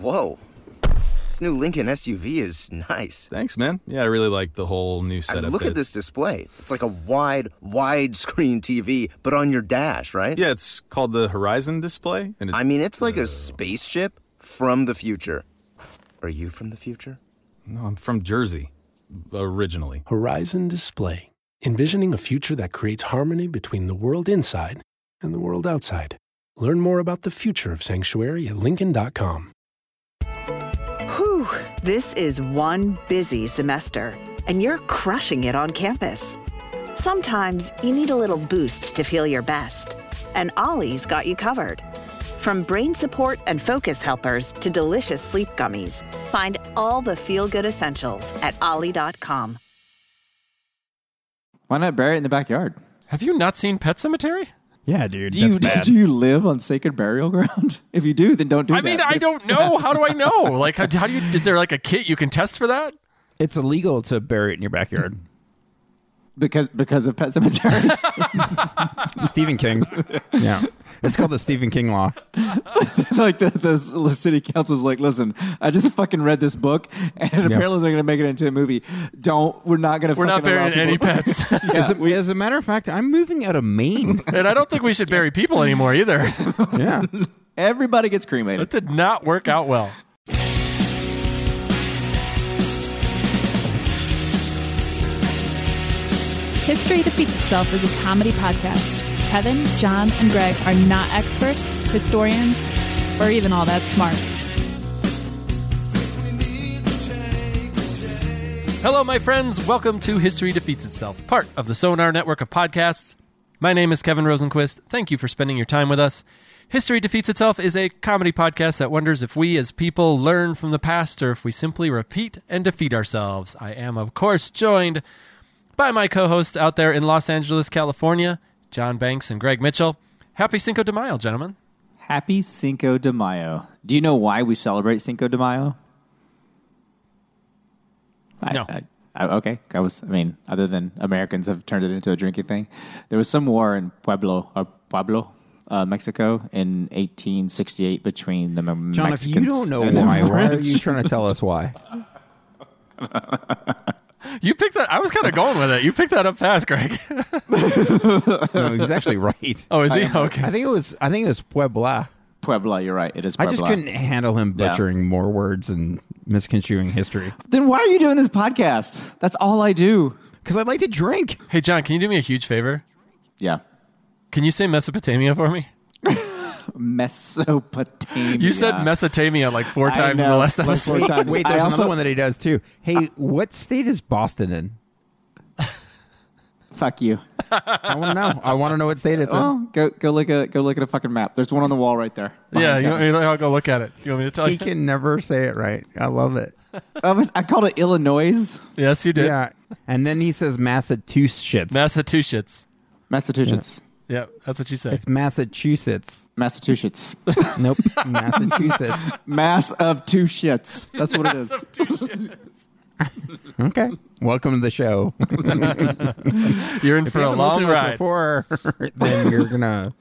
Whoa. This new Lincoln SUV is nice. Thanks, man. Yeah, I really like the whole new I setup. mean, look bit. at this display. It's like a wide, wide screen TV, but on your dash, right? Yeah, it's called the Horizon display. And it, I mean, it's like a oh. spaceship from the future. Are you from the future? no, I'm from Jersey, originally. Horizon Display, envisioning a future that creates harmony between the world inside and the world outside. Learn more about the future of Sanctuary at Lincoln.com. Whew, this is one busy semester, and you're crushing it on campus. Sometimes you need a little boost to feel your best, and Olly's got you covered. From brain support and focus helpers to delicious sleep gummies, find all the feel good essentials at olly.com. Why not bury it in the backyard? Have you not seen Pet Sematary? Yeah, dude. Do you, bad. do you live on sacred burial ground? If you do, then don't do it. I that. mean, I don't know. How do I know? Like, how, how do you? Is there like a kit you can test for that? It's illegal to bury it in your backyard. Because because of Pet Sematary. Stephen King. Yeah. It's called the Stephen King law. like the, the city council's like, listen, I just fucking read this book, and apparently they're gonna make it into a movie. Don't. We're not gonna. We're not fucking allow burying any people- pets, As, a, as a matter of fact, I'm moving out of Maine. and I don't think we should bury people anymore either. Yeah. Everybody gets cremated. That did not work out well. History Defeats Itself is a comedy podcast. Kevin, John, and Greg are not experts, historians, or even all that smart. Hello, my friends. Welcome to History Defeats Itself, part of the Sonar network of podcasts. My name is Kevin Rosenquist. Thank you for spending your time with us. History Defeats Itself is a comedy podcast that wonders if we as people learn from the past or if we simply repeat and defeat ourselves. I am, of course, joined by my co hosts out there in Los Angeles, California, John Banks and Greg Mitchell. Happy Cinco de Mayo, gentlemen. Happy Cinco de Mayo. Do you know why we celebrate Cinco de Mayo? I- No. I, I, okay. I was. I mean, other than Americans have turned it into a drinking thing, there was some war in Pueblo or Pueblo, uh, Mexico, in 1868 between the John, Mexicans. John, if you don't know why, why are you trying to tell us why? You picked that. I was kind of going with it. You picked that up fast, Greg. No, he's actually right. Oh, is he? Okay. I think it was I think it was Puebla. Puebla, you're right. It is. Puebla. I just couldn't handle him Yeah. butchering more words and misconstruing history. Then why are you doing this podcast? That's all I do. Because I'd like to drink. Hey, John, can you do me a huge favor? Yeah. Can you say Mesopotamia for me? Mesopotamia. You said Mesopotamia like four I times in the know, last like episode. four times. Wait, I there's also- another one that he does too. Hey, what state is Boston in? Fuck you. I want to know. I want to know what state it's in. Oh, go go look at go look at a fucking map. There's one on the wall right there. Yeah, oh Behind you want me I'll go look at it. You want me to tell He you? can never say it right. I love it. I, was, I called it Illinois, Yes, you did. Yeah. And then he says Massachusetts. Massachusetts. Massachusetts. Yeah, that's what you said. it's Massachusetts. Massachusetts. Nope. Massachusetts. Mass of two shits. That's what it is. Okay. Welcome to the show. You're in If for you a haven't long to us ride. Before, then you're gonna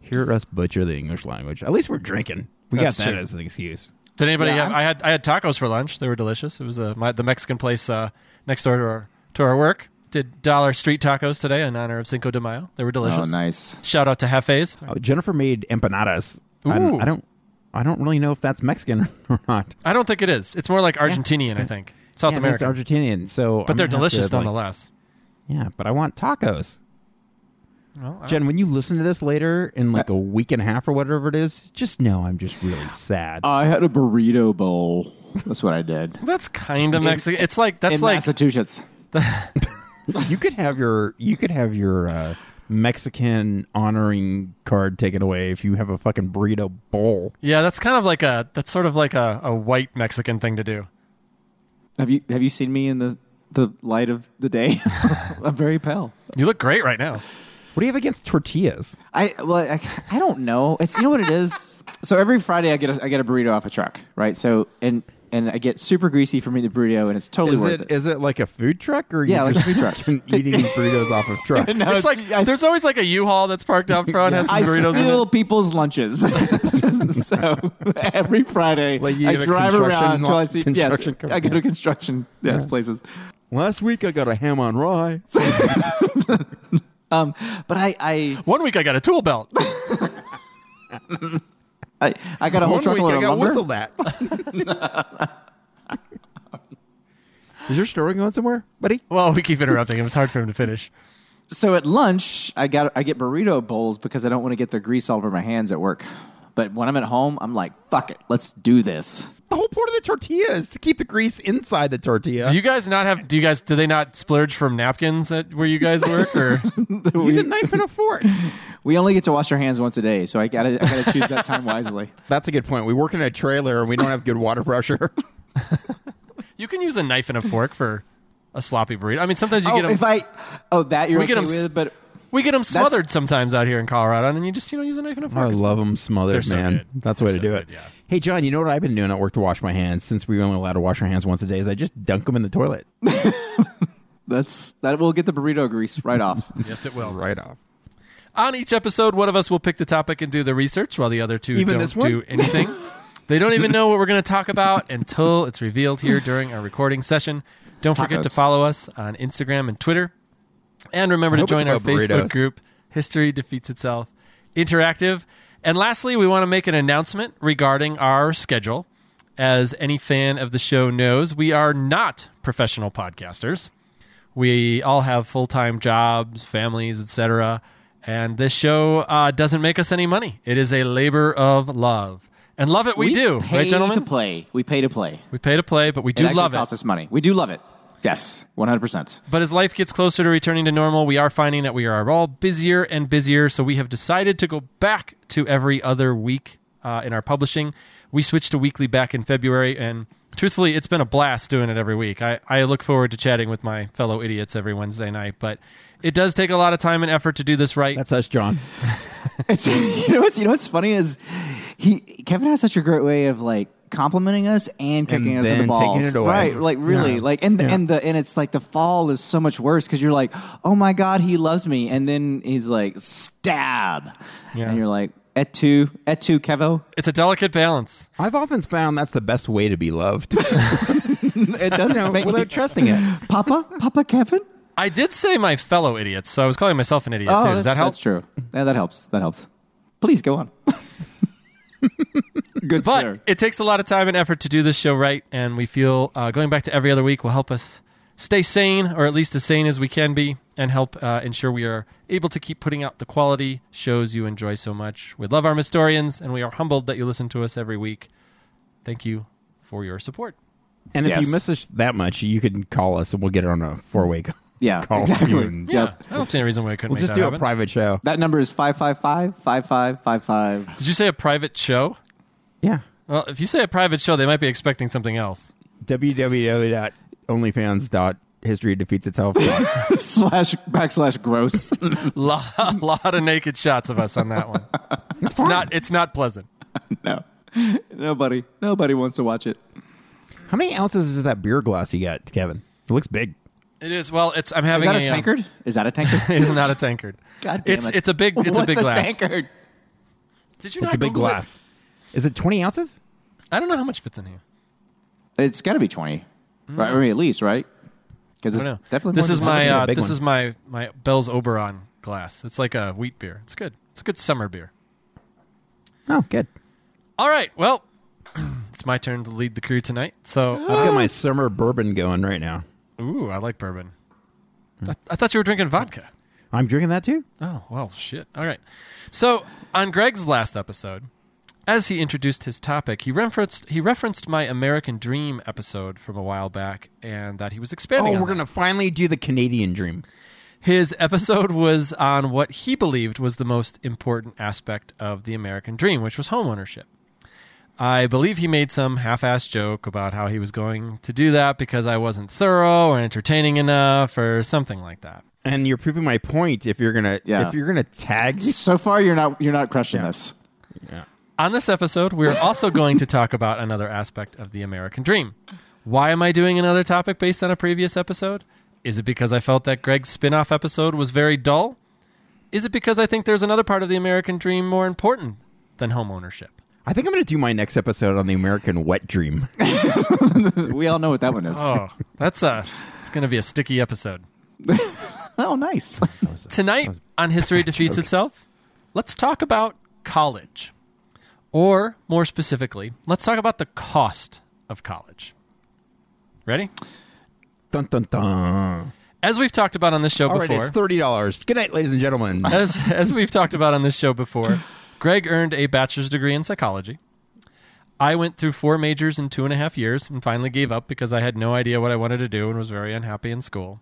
hear us butcher the English language. At least we're drinking. We That's got that true. as an excuse. Did anybody Yeah, have? I'm- I had I had tacos for lunch. They were delicious. It was uh, my, the Mexican place uh, next door to our to our work. Did Dollar Street tacos today in honor of Cinco de Mayo. They were Oh, delicious. nice. Shout out to Hefes. Oh, Jennifer made empanadas. I Ooh. don't, I don't. I don't really know if that's Mexican or not. I don't think it is. It's more like Argentinian, I think. South Yeah, American. It's Argentinian, so but I'm they're gonna have to, delicious like- nonetheless. Yeah, but I want tacos. Well, Jen, when you listen to this later in like uh, a week and a half or whatever it is, just know I'm just really sad. I had a burrito bowl. That's what I did. that's kind of Mexican. It's like that's in like Massachusetts. you could have your you could have your uh, Mexican honoring card taken away if you have a fucking burrito bowl. yeah, that's kind of like a that's sort of like a, a white Mexican thing to do. Have you have you seen me in the the light of the day? I'm very pale. You look great right now. What do you have against tortillas? I well, I, I don't know. It's you know what it is. So every Friday I get a, I get a burrito off a truck, right? So and and I get super greasy from eating the burrito, and it's totally Is worth it it. is it like a food truck or Yeah, you like a food truck. eating burritos off of trucks? No, it's like I- there's always like a U-Haul that's parked out front has some I burritos in steal it. people's lunches. so every Friday, Like I drive around until I see. Yes, construction I go to construction yes places. Last week I got a ham on rye. Um, but I, I, One week I got a tool belt. I, I got a whole One week truckload I of got lumber. whistled at. Is your story going somewhere, buddy? Well, we keep interrupting him. It's hard for him to finish. So at lunch, I got I get burrito bowls because I don't want to get the grease all over my hands at work. But when I'm at home, I'm like, fuck it, let's do this. The whole point of the tortilla is to keep the grease inside the tortilla. Do you guys not have? Do you guys? Do they not splurge from napkins at where you guys work? Or Use a knife and a fork. We only get to wash our hands once a day, so I gotta I gotta choose that time wisely. That's a good point. We work in a trailer and we don't have good water pressure. you can use a knife and a fork for a sloppy burrito. I mean, sometimes you oh, get them. if I oh that you're We get okay 'em s- with, but we get them smothered sometimes out here in Colorado, and then you just you know use a knife and a fork. I as love them smothered, They're so man. good. That's the way They're to so do it. good, yeah. Hey, John, you know what I've been doing at work to wash my hands since we were only allowed to wash our hands once a day? Is I just dunk them in the toilet that's that will get the burrito grease right off. Yes, it will. right off. On each episode, one of us will pick the topic and do the research, while the other two Even don't one? do anything. they don't even know what we're going to talk about until it's revealed here during our recording session. Don't forget to Tacos. follow us on Instagram and Twitter. And remember to join our about Facebook burritos. group, History Defeats Itself Interactive. And lastly, we want to make an announcement regarding our schedule. As any fan of the show knows, we are not professional podcasters. We all have full time jobs, families, etc. And this show uh, doesn't make us any money. It is a labor of love. And love it we, do, pay right, gentlemen? To play, we pay to play. We pay to play, but we do actually love it. costs us money. We do love it. Yes, one hundred percent. But as life gets closer to returning to normal, we are finding that we are all busier and busier. So we have decided to go back to every other week uh, in our publishing. We switched to weekly back in February, and truthfully, it's been a blast doing it every week. I, I look forward to chatting with my fellow idiots every Wednesday night, but it does take a lot of time and effort to do this right. That's us, John. It's you know what's you know what's funny is he Kevin has such a great way of like complimenting us and kicking us in the then taking balls. it away. Right, like really, Yeah. like and the, Yeah. and the and it's like the fall is so much worse because you're like, oh my god, he loves me, and then he's like stab, Yeah. and you're like et tu et tu Kevo. it's a delicate balance. I've often found that's the best way to be loved. It doesn't you know, without trusting it. Papa Papa Kevin. I did say my fellow idiots, so I was calling myself an idiot Oh, too. that's, Does that help? That's true. Yeah, that helps. That helps. Please go on. Good But sir. it takes a lot of time and effort to do this show right, and we feel uh, going back to every other week will help us stay sane, or at least as sane as we can be, and help uh, ensure we are able to keep putting out the quality shows you enjoy so much. We love our historians, and we are humbled that you listen to us every week. Thank you for your support. And if Yes. you miss us that much, you can call us and we'll get it on a four way Yeah, call. exactly. you and- Yeah, Yep. I don't see any reason why I couldn't We'll make just that do a private show. That number is 555 5555. Did you say a private show? Yeah. Well, if you say a private show, they might be expecting something else. www.onlyfans.history defeats itself. slash backslash gross. lot, lot of naked shots of us on that one. it's not. It's not pleasant. no. Nobody. Nobody wants to watch it. How many ounces is that beer glass you got, Kevin? It looks big. It is. Well, it's. I'm having. Is having that a um, tankard? Is that a tankard? it is not a tankard. God damn it's it. it's a big it's a What's big glass. tankard? Did you It's not a big Google glass. Is it 20 ounces? I don't know how much fits in here. It's got to be 20. Right? I mean, at least, right? Because it's definitely This is my uh, this one. is my my Bell's Oberon glass. It's like a wheat beer. It's good. It's a good summer beer. Oh, good. All right. Well, it's my turn to lead the crew tonight. So, I've got my summer bourbon going right now. Ooh, I like bourbon. Hmm. I, I thought you were drinking vodka. I'm drinking that too. Oh, well, shit. All right. So, on Greg's last episode, as he introduced his topic, he referenced he referenced my American Dream episode from a while back and that he was Oh, expanding on Oh, we're on gonna finally do the Canadian dream. His episode was on what he believed was the most important aspect of the American dream, which was homeownership. I believe he made some half-assed joke about how he was going to do that because I wasn't thorough or entertaining enough or something like that. And you're proving my point if you're going to Yeah. if you're going to tag So far, you're not you're not crushing this. Yeah. On this episode, we're also going to talk about another aspect of the American dream. Why am I doing another topic based on a previous episode? Is it because I felt that Greg's spin off episode was very dull? Is it because I think there's another part of the American dream more important than home ownership? I think I'm going to do my next episode on the American wet dream. We all know what that one is. Oh, that's a it's going to be a sticky episode. Oh, nice. Tonight on History Defeats Itself, let's talk about college. Or more specifically, let's talk about the cost of college. Ready? Dun dun dun. As we've talked about on this show All right, before, it's thirty dollars. Good night, ladies and gentlemen. as as we've talked about on this show before, Greg earned a bachelor's degree in psychology. I went through four majors in two and a half years and finally gave up because I had no idea what I wanted to do and was very unhappy in school.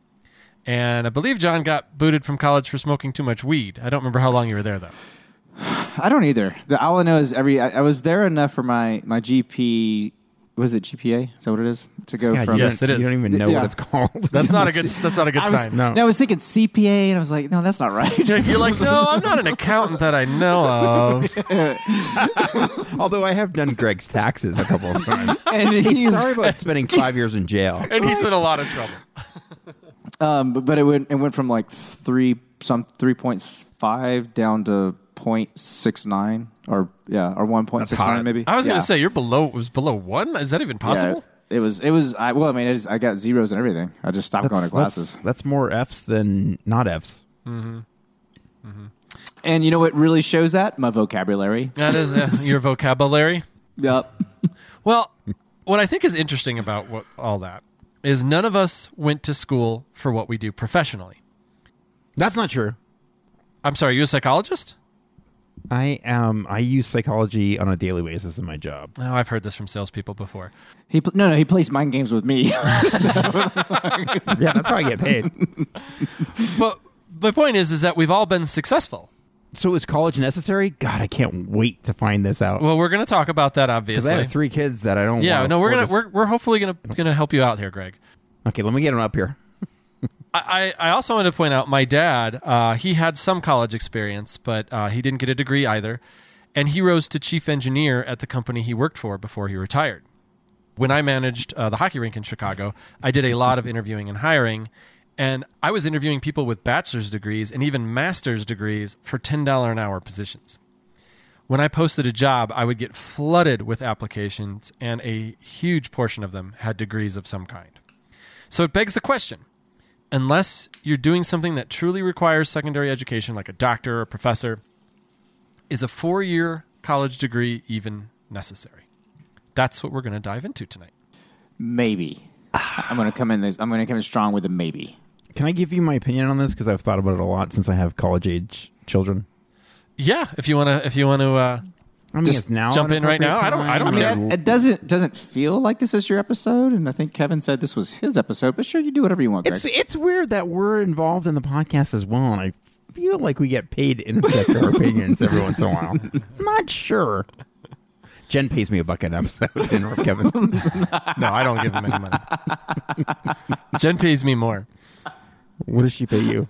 And I believe John got booted from college for smoking too much weed. I don't remember how long you were there though. I don't either. The, all I know is every I, I was there enough for my my GP. Was it GPA? Is that what it is? To go God, from Yes, it is. You don't even know Yeah. what it's called. That's not a good. That's not a good I was- sign. no. No, I was thinking CPA, and I was like, no, that's not right. You're like, no, I'm not an accountant that I know of. Although I have done Greg's taxes a couple of times. and He's he's sorry about spending five years in jail. And he's in a lot of trouble. um, but, but it went it went from like three some three point five down to 0.69 or yeah or one point six nine maybe. I was gonna say you're below. It was below one? Is that even possible? Yeah, it was it was I well I mean I, just, I got zeros and everything. I just stopped going to classes. That's, that's more F's than not F's. And you know what really shows that? My vocabulary. That is uh, your vocabulary. Yep. Well, what I think is interesting about what, all that is none of us went to school for what we do professionally. That's not true. I'm sorry, you a psychologist? I am. I use psychology on a daily basis in my job. Oh, I've heard this from salespeople before. He pl- no no he plays mind games with me. yeah, that's how I get paid. But my point is, is that we've all been successful. So is college necessary? God, I can't wait to find this out. Well, we're going to talk about that, Because I obviously. have three kids that I don't. yeah, no, we're gonna afford we're, we're hopefully gonna gonna help you out here, Greg. Okay, let me get him up here. I, I also want to point out my dad. Uh, he had some college experience, but uh, he didn't get a degree either, and he rose to chief engineer at the company he worked for before he retired. When I managed uh, the hockey rink in Chicago, I did a lot of interviewing and hiring, and I was interviewing people with bachelor's degrees and even master's degrees for ten dollar an hour positions. When I posted a job, I would get flooded with applications, and a huge portion of them had degrees of some kind. So it begs the question unless you're doing something that truly requires secondary education, like a doctor or a professor, is a four year college degree even necessary? That's what we're going to dive into tonight. maybe. I'm gonna come in. I'm gonna come in strong with a maybe. Can I give you my opinion on this? Because I've thought about it a lot since I have college age children. Yeah, if you want to, if you want to, uh, I mean, Just it's now jump in right now. I don't- I don't I mean, time. it, it doesn't doesn't feel like this is your episode, and I think Kevin said this was his episode. But sure, you do whatever you want. Greg. It's it's weird that we're involved in the podcast as well, and I feel like we get paid to interject our opinions every once in a while. I'm not sure. Jen pays me a buck an episode to interrupt Kevin. no, I don't give him any money. Jen pays me more. what does she pay you?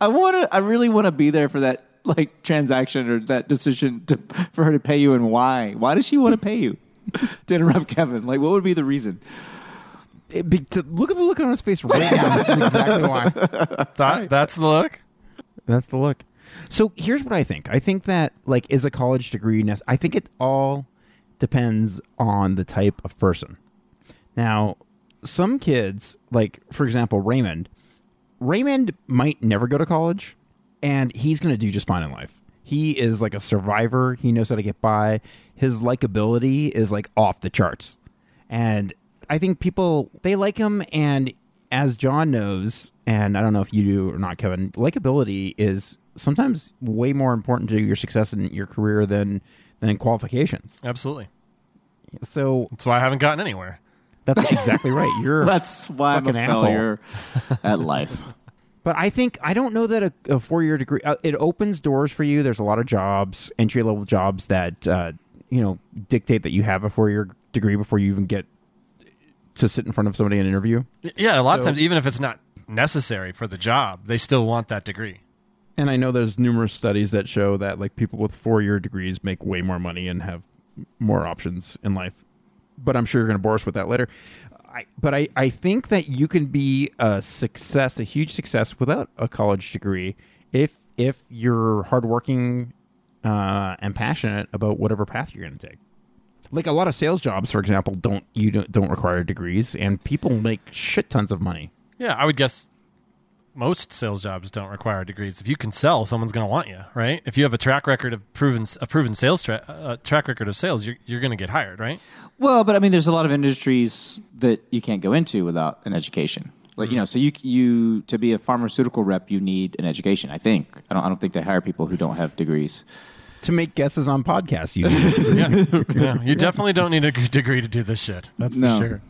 I want to. I really want to be there for that like transaction or that decision to for her to pay you, and why? Why does she want to pay you to interrupt Kevin? Like, what would be the reason? It be, to, look at the look on his face right now. This is exactly why. That, that's the look. That's the look. So here's what I think. I think that like is a college degree. nec- I think it all depends on the type of person. Now, some kids, like for example, Raymond. Raymond might never go to college, and he's going to do just fine in life. He is like a survivor. He knows how to get by. His likability is like off the charts, and I think people they like him. And as John knows, and I don't know if you do or not, Kevin, likability is sometimes way more important to your success in your career than than qualifications. Absolutely. So That's why I haven't gotten anywhere. that's exactly right. You're That's why I'm a Fucking asshole. failure at life. But I think I don't know that a, a four year degree uh, it opens doors for you. There's a lot of jobs, entry level jobs that uh, you know dictate that you have a four year degree before you even get to sit in front of somebody in an interview. Yeah, a lot of times, even if it's not necessary for the job, they still want that degree. And I know there's numerous studies that show that like people with four year degrees make way more money and have more options in life. But I'm sure you're going to bore us with that later. I, but I, I think that you can be a success, a huge success without a college degree if if you're hardworking uh, and passionate about whatever path you're going to take. Like a lot of sales jobs, for example, don't you don't, don't require degrees, and people make shit tons of money. Yeah, I would guess most sales jobs don't require degrees. If you can sell, someone's going to want you, right? If you have a track record of proven a proven sales tra- uh, track record of sales, you're you're going to get hired, right? Well, but I mean, there's a lot of industries that you can't go into without an education. Like you know, so you you to be a pharmaceutical rep, you need an education. I think. I don't. I don't think they hire people who don't have degrees. To make guesses on podcasts, you need Yeah, yeah. You definitely don't need a degree to do this shit. That's for No. sure.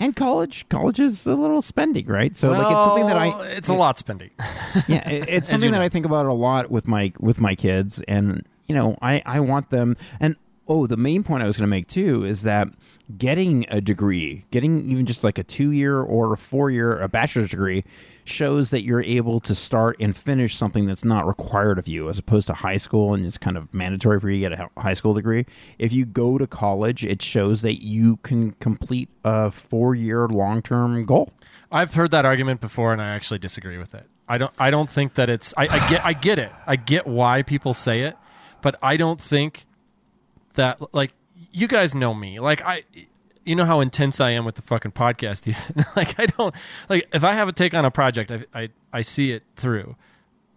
And college college is a little spending, right? So like it's something that I it's a lot spending. yeah, it- it's something that know. I think about a lot with my with my kids, and you know, I I want them. And oh, the main point I was going to make too is that getting a degree, getting even just like a two year or a four year, a bachelor's degree, shows that you're able to start and finish something that's not required of you, as opposed to high school and it's kind of mandatory for you to get a high school degree. If you go to college, it shows that you can complete a four year long term goal. I've heard that argument before, and I actually disagree with it. I don't. I don't think that it's. I, I get. I get it. I get why people say it, but I don't think that like you guys know me. Like I, you know how intense I am with the fucking podcast. Even like I don't like if I have a take on a project, I I, I see it through,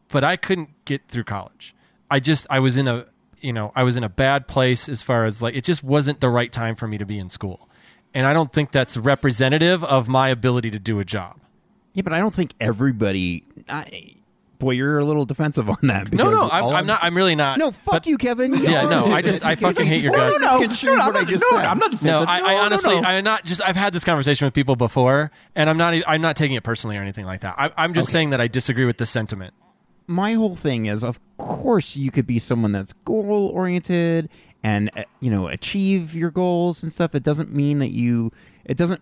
but I couldn't get through college. I just I was in a you know I was in a bad place as far as like it just wasn't the right time for me to be in school, and I don't think that's representative of my ability to do a job. Yeah, but I don't think everybody. I, boy, you're a little defensive on that. No, no, I'm, all I'm not. I'm really not. No, fuck But- you, Kevin. Yeah, no, I just I fucking hate your guts. No, misconstrued what I just said. I'm not No, defensive. I, I honestly, no. I'm not just. I've had this conversation with people before, and I'm not. I'm not taking it personally or anything like that. I, I'm just saying that I disagree with the sentiment. My whole thing is, of course, you could be someone that's goal oriented and uh, you know achieve your goals and stuff. It doesn't mean that you. It doesn't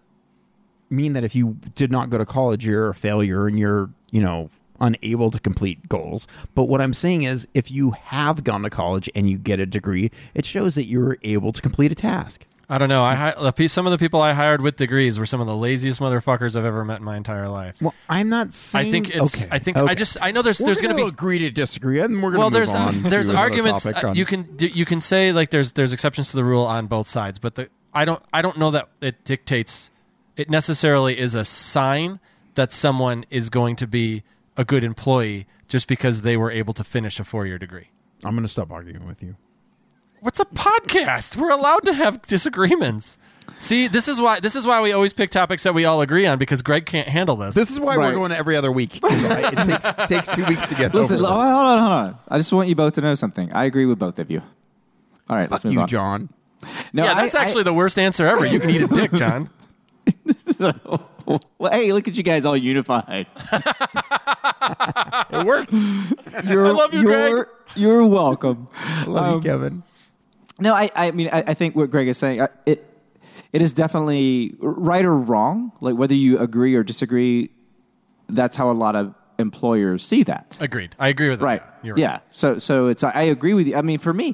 mean that if you did not go to college, you're a failure and you're you know unable to complete goals. But what I'm saying is, if you have gone to college and you get a degree, it shows that you're able to complete a task. I don't know. I hi- some of the people I hired with degrees were some of the laziest motherfuckers I've ever met in my entire life. Well, I'm not saying. I think it's. Okay, I think I just. I know there's. We're there's going to be. agree to disagree, and we're going well to there's on there's arguments uh, on- you can you can say like there's there's exceptions to the rule on both sides but the i don't i don't know that it dictates it necessarily is a sign that someone is going to be a good employee just because they were able to finish a four-year degree I'm going to stop arguing with you. what's a podcast we're allowed to have disagreements see this is why this is why we always pick topics that we all agree on because greg can't handle this This is why Right. we're going every other week. I- it takes, takes two weeks to get Listen, over hold this. on, hold on. I just want you both to know something. I agree with both of you. All right, let's Fuck move you, on. John. No, yeah I- that's I- actually the worst answer ever you can eat a dick john well, hey, look at you guys all unified. It worked. You're, I love you, you're, Greg. You're welcome. Love Um, you, Kevin. No, I, I mean, I, I think what Greg is saying, uh, it, it is definitely right or wrong. Like whether you agree or disagree, that's how a lot of employers see that. agreed i agree with that Right. You're right. Yeah. So, so it's. I agree with you. I mean, for me,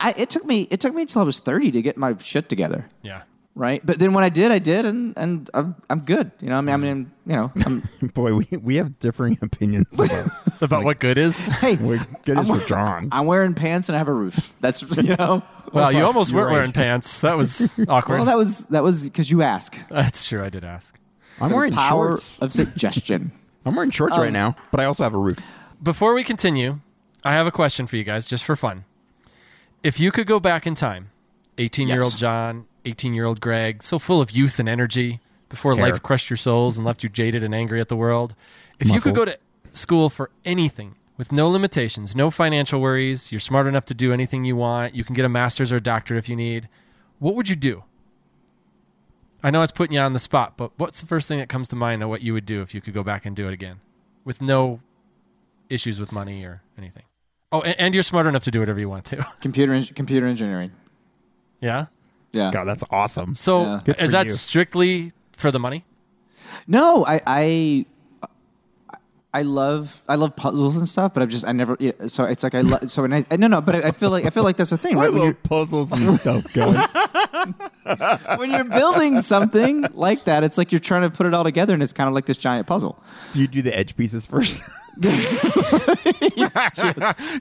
I, it took me. It took me until I was thirty to get my shit together. yeah Right. But then when I did, I did, and and I'm, I'm good. You know. I mean, I mean, you know. I'm, Boy, we, we have differing opinions about about what good is hey, what good is for John. I'm wearing pants and I have a roof. That's you know. Well, you almost weren't right. wearing pants. That was awkward. Well, that was that was because you ask. That's true. I did ask. I'm wearing Power shorts. of suggestion. I'm wearing shorts Um, right now, but I also have a roof. Before we continue, I have a question for you guys, just for fun. If you could go back in time, 18 year old John, 18 year old Greg, so full of youth and energy before Hair. life crushed your souls and left you jaded and angry at the world. If you could go to school for anything with no limitations, no financial worries, you're smart enough to do anything you want, you can get a master's or a doctorate if you need, what would you do? I know it's putting you on the spot, but what's the first thing that comes to mind of what you would do if you could go back and do it again with no issues with money or anything? Oh, and, and you're smart enough to do whatever you want to. computer computer engineering. yeah. Yeah. God, that's awesome. So Yeah. Is that you. strictly for the money? No, I, I I love I love puzzles and stuff, but I've just I never yeah, so it's like I love so when I, I no no but I, I feel like I feel like that's the thing right when you're puzzles and stuff going. when you're building something like that it's like you're trying to put it all together and it's kind of like this giant puzzle. do you do the edge pieces first?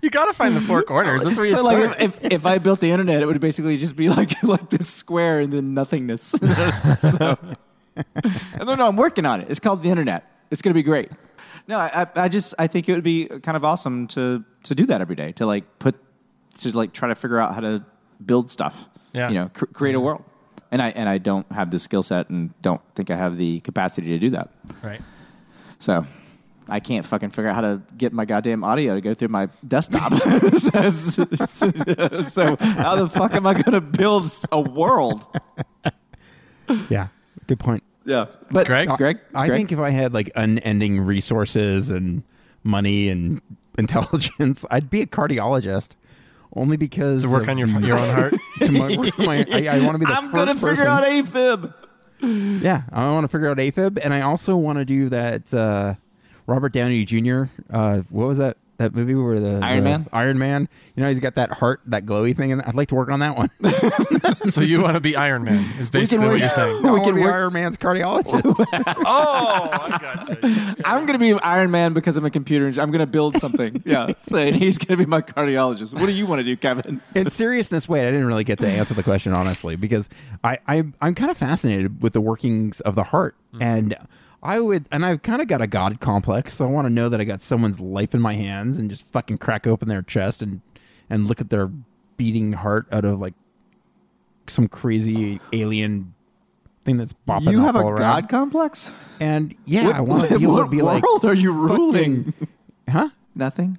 You got to find the four corners. That's where you so start. like if, if if I built the internet, it would basically just be like like this square and then nothingness. so, and no, no, I'm working on it. It's called the internet. It's going to be great. No, I, I I just I think it would be kind of awesome to to do that every day to like put to like try to figure out how to build stuff. Yeah. you know, cr- create a mm-hmm. world. And I and I don't have the skill set and don't think I have the capacity to do that. right. So I can't fucking figure out how to get my goddamn audio to go through my desktop. so, so how the fuck am I going to build a world? yeah, good point. Yeah, but Greg? Greg, I Greg? think if I had like unending resources and money and intelligence, I'd be a cardiologist. Only because To work of on your your own heart. to my, my- I, I want to be the I'm first going to figure person- out AFib. Yeah, I want to figure out AFib, and I also want to do that. Uh, Robert Downey Jr. Uh, what was that? That movie where the Iron the Man? Iron Man. You know, he's got that heart, that glowy thing, and I'd like to work on that one. so you want to be Iron Man? Is basically what work- you're saying. I want to can be work- Iron Man's cardiologist. Oh, I got gotcha. I'm going to be Iron Man because I'm a computer. engineer. I'm going to build something. yeah, so, and he's going to be my cardiologist. What do you want to do, Kevin? in seriousness, wait, I didn't really get to answer the question honestly because I, I I'm kind of fascinated with the workings of the heart, and I would, and I've kind of got a god complex, so I want to know that I got someone's life in my hands and just fucking crack open their chest and and look at their beating heart out of like some crazy alien thing that's bopping You up have a around. god complex? and yeah, What- I want to be able to be like, world are you ruling? fucking- huh? Nothing.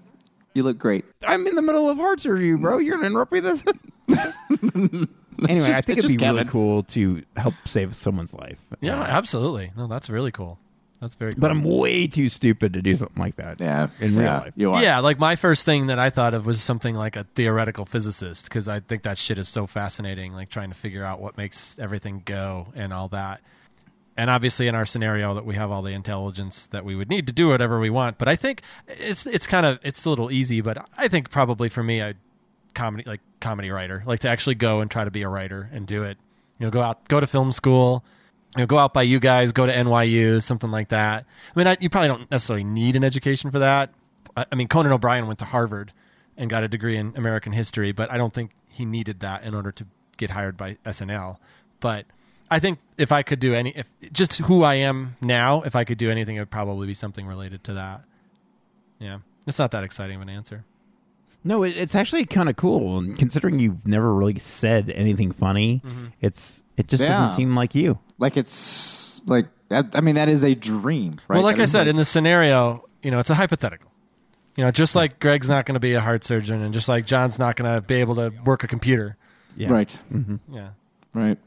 You look great. I'm in the middle of heart surgery, bro. You're gonna interrupt me this. anyway, just- I think it'd be just really cool to help save someone's life. Yeah, absolutely. No, that's really cool. That's very cool. But I'm way too stupid to do something like that. Yeah, in real yeah, life. You are. Yeah, like my first thing that I thought of was something like a theoretical physicist because I think that shit is so fascinating, like trying to figure out what makes everything go and all that. And obviously, in our scenario, that we have all the intelligence that we would need to do whatever we want. But I think it's it's kind of it's a little easy. But I think probably for me, I comedy like comedy writer, like to actually go and try to be a writer and do it. You know, go out, go to film school, you know, go out by you guys, go to NYU, something like that. I mean, I, you probably don't necessarily need an education for that. I, I mean, Conan O'Brien went to Harvard and got a degree in American history, but I don't think he needed that in order to get hired by SNL. But I think if I could do any, if just who I am now, if I could do anything, it would probably be something related to that. Yeah, it's not that exciting of an answer. No, it, it's actually kind of cool. And considering you've never really said anything funny, mm-hmm. it's it just Yeah. doesn't seem like you. Like it's like that, I mean that is a dream, right? Well, like That I said, like- in this scenario, you know, it's a hypothetical. You know, just like Greg's not going to be a heart surgeon, and just like John's not going to be able to work a computer. Yeah. right, mm-hmm. Yeah. right.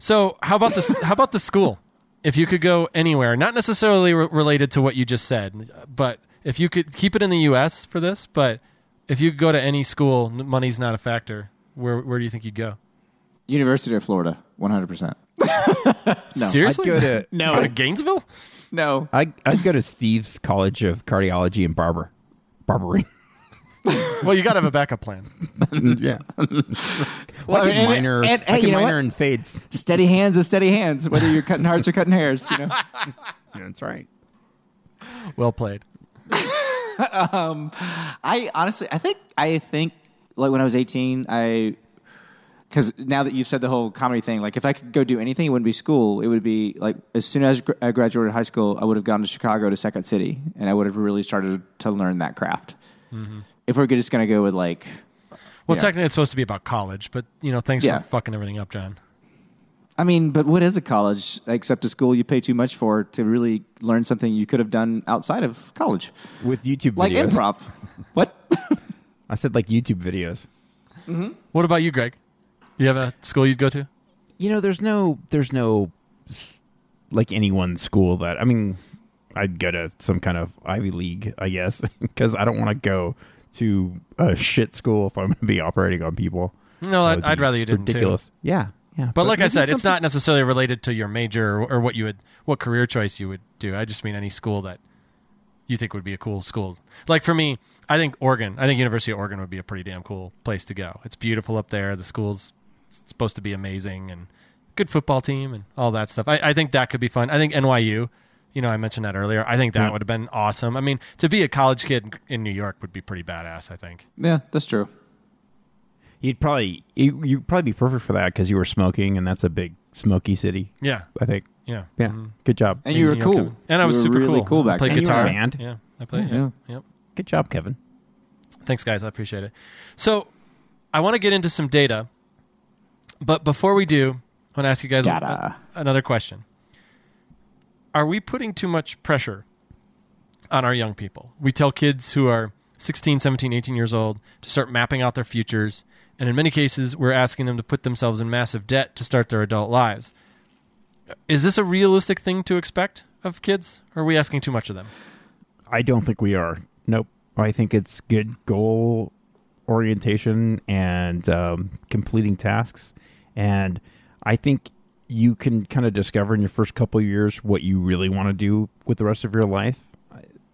So how about this? how about the school? If you could go anywhere, not necessarily re- related to what you just said, but if you could keep it in the U.S. for this, but if you could go to any school, money's not a factor. Where where do you think you'd go? University of Florida, one hundred percent. Seriously? I'd go to No. Go to Gainesville? No, I I'd go to Steve's College of Cardiology and Barber, barbering. Well, you got to have a backup plan. yeah. Well, I could and- minor, and- I hey, could you know minor what? in fades. steady hands is steady hands. Whether you're cutting hearts or cutting hairs, you know. That's right. Well played. Um, I honestly, I think, I think, like when I was 18, I, because now that you've said the whole comedy thing, like if I could go do anything, it wouldn't be school. It would be like as soon as gr- I graduated high school, I would have gone to Chicago to Second City, and I would have really started to learn that craft. Mm-hmm. If we're just gonna go with like, Well, technically, it's supposed to be about college, but you know, thanks Yeah. for fucking everything up, John. I mean, but what is a college except a school you pay too much for to really learn something you could have done outside of college, With YouTube like videos. improv? what? I said like YouTube videos. Mm-hmm. What about you, Greg? You have a school you'd go to? You know, there's no, there's no, like any one school that I mean, I'd go to some kind of Ivy League, I guess, because I don't want to go to a shit school if I'm going to be operating on people. No, I'd, I'd rather you didn't. Too. Ridiculous. Yeah, yeah. But, like I said, it's not necessarily related to your major or, or what you would, what career choice you would do. I just mean any school that you think would be a cool school? Like for me, I think Oregon. I think University of Oregon would be a pretty damn cool place to go. It's beautiful up there. The school's supposed to be amazing and good football team and all that stuff. I, I think that could be fun. I think NYU. You know, I mentioned that earlier. I think that Yeah. would have been awesome. I mean, to be a college kid in New York would be pretty badass. I think. Yeah, that's true. You'd probably you, you'd probably be perfect for that because you were smoking, and that's a big smoky city. Yeah. I think. Yeah. Yeah, Mhm. good job. And you were cool. Kevin. And I was were super really cool. cool back Played then. And you were guitar. in band. Yeah, I played. Yeah. Yeah. Yep. Good job, Kevin. Thanks, guys. I appreciate it. So, I want to get into some data, but before we do, I want to ask you guys Gotta. a- another question. Are we putting too much pressure on our young people? We tell kids who are 16, 17, 18 years old to start mapping out their futures, and in many cases, we're asking them to put themselves in massive debt to start their adult lives. Is this a realistic thing to expect of kids? Or are we asking too much of them? I don't think we are. Nope. I think it's good goal orientation and um, completing tasks. And I think you can kind of discover in your first couple of years what you really want to do with the rest of your life.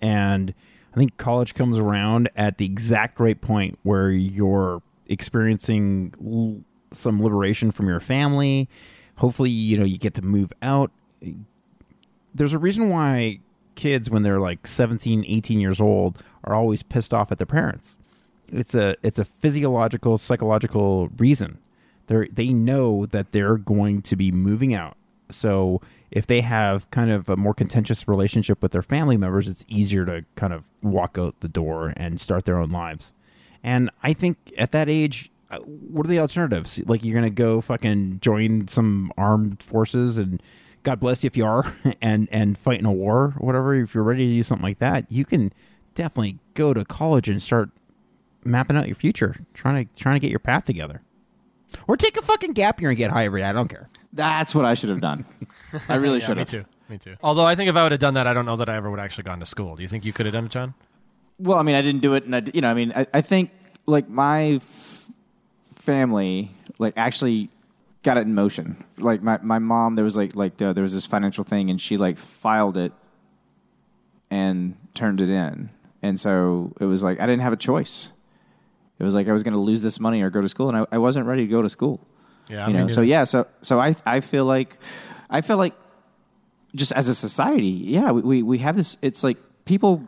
And I think college comes around at the exact right point where you're experiencing l- some liberation from your family. Hopefully, you know, you get to move out. There's a reason why kids when they're like 17 18 years old are always pissed off at their parents. It's a it's a physiological psychological reason. They they know that they're going to be moving out. So if they have kind of a more contentious relationship with their family members it's easier to kind of walk out the door and start their own lives and i think at that age uh, what are the alternatives like you're gonna go fucking join some armed forces and God bless you if you are, and and fight in a war or whatever. If you're ready to do something like that, you can definitely go to college and start mapping out your future, trying to trying to get your path together, or take a fucking gap year and get high every day. I don't care. That's what I should have done. I really Yeah, should have. me too. Me too. Although I think if I would have done that, I don't know that I ever would have actually gone to school. Do you think you could have done it, John? Well, I mean, I didn't do it, and I, you know, I mean, I, I think like my f- family like actually got it in motion. Like my, my mom, there was like like uh, there was this financial thing, and she like filed it and turned it in, and so it was like I didn't have a choice. It was like I was going to lose this money or go to school, and I, I wasn't ready to go to school. Yeah, you know. So yeah, so so I I feel like I feel like just as a society, yeah, we, we, we have this. It's like people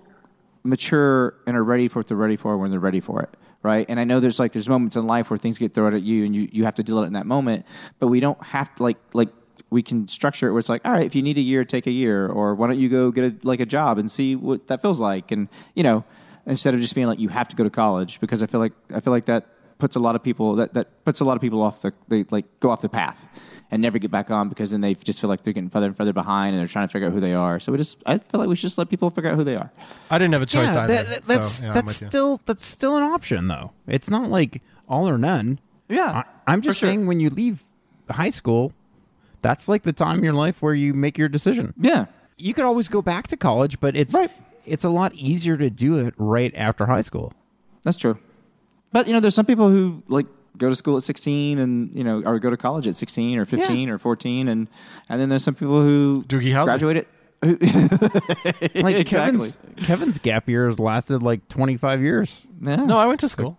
mature and are ready for what they're ready for when they're ready for it, right? And I know there's like there's moments in life where things get thrown at you and you, you have to deal with it in that moment, but we don't have to like like we can structure it where it's like, all right, if you need a year, take a year, or why don't you go get a, like a job and see what that feels like, and you know, instead of just being like you have to go to college because I feel like I feel like that puts a lot of people that that puts a lot of people off the they like go off the path and never get back on because then they just feel like they're getting further and further behind and they're trying to figure out who they are. So we just I feel like we should just let people figure out who they are. I didn't have a choice Yeah, either. that- that- that's so, yeah, that's with you. still that's still an option though. It's not like all or none. Yeah, I, I'm just for sure. saying when you leave high school, that's like the time in your life where you make your decision. Yeah. You could always go back to college, but it's Right. it's a lot easier to do it right after high school. That's true. But you know, there's some people who like go to school at 16 and you know, or go to college at 16 or 15 or 14, and and then there's some people who Doogie Howser. graduated. Like Exactly. Kevin's Kevin's gap years lasted like 25 years. Yeah. No, I went to school.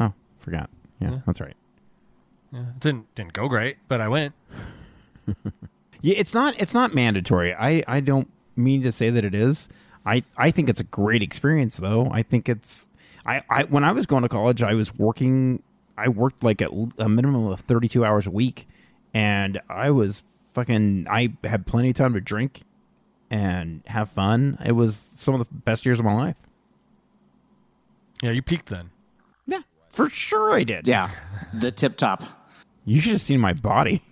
Oh, forgot. Yeah, that's right. Yeah, it didn't didn't go great, but I went. Yeah, it's not it's not mandatory. I I don't mean to say that it is. I I think it's a great experience though. I think it's I I when I was going to college, I was working I worked like a l- a minimum of 32 hours a week and I was fucking I had plenty of time to drink and have fun. It was some of the best years of my life. Yeah, you peaked then. Yeah, for sure I did. yeah, the tip top. You should have seen my body.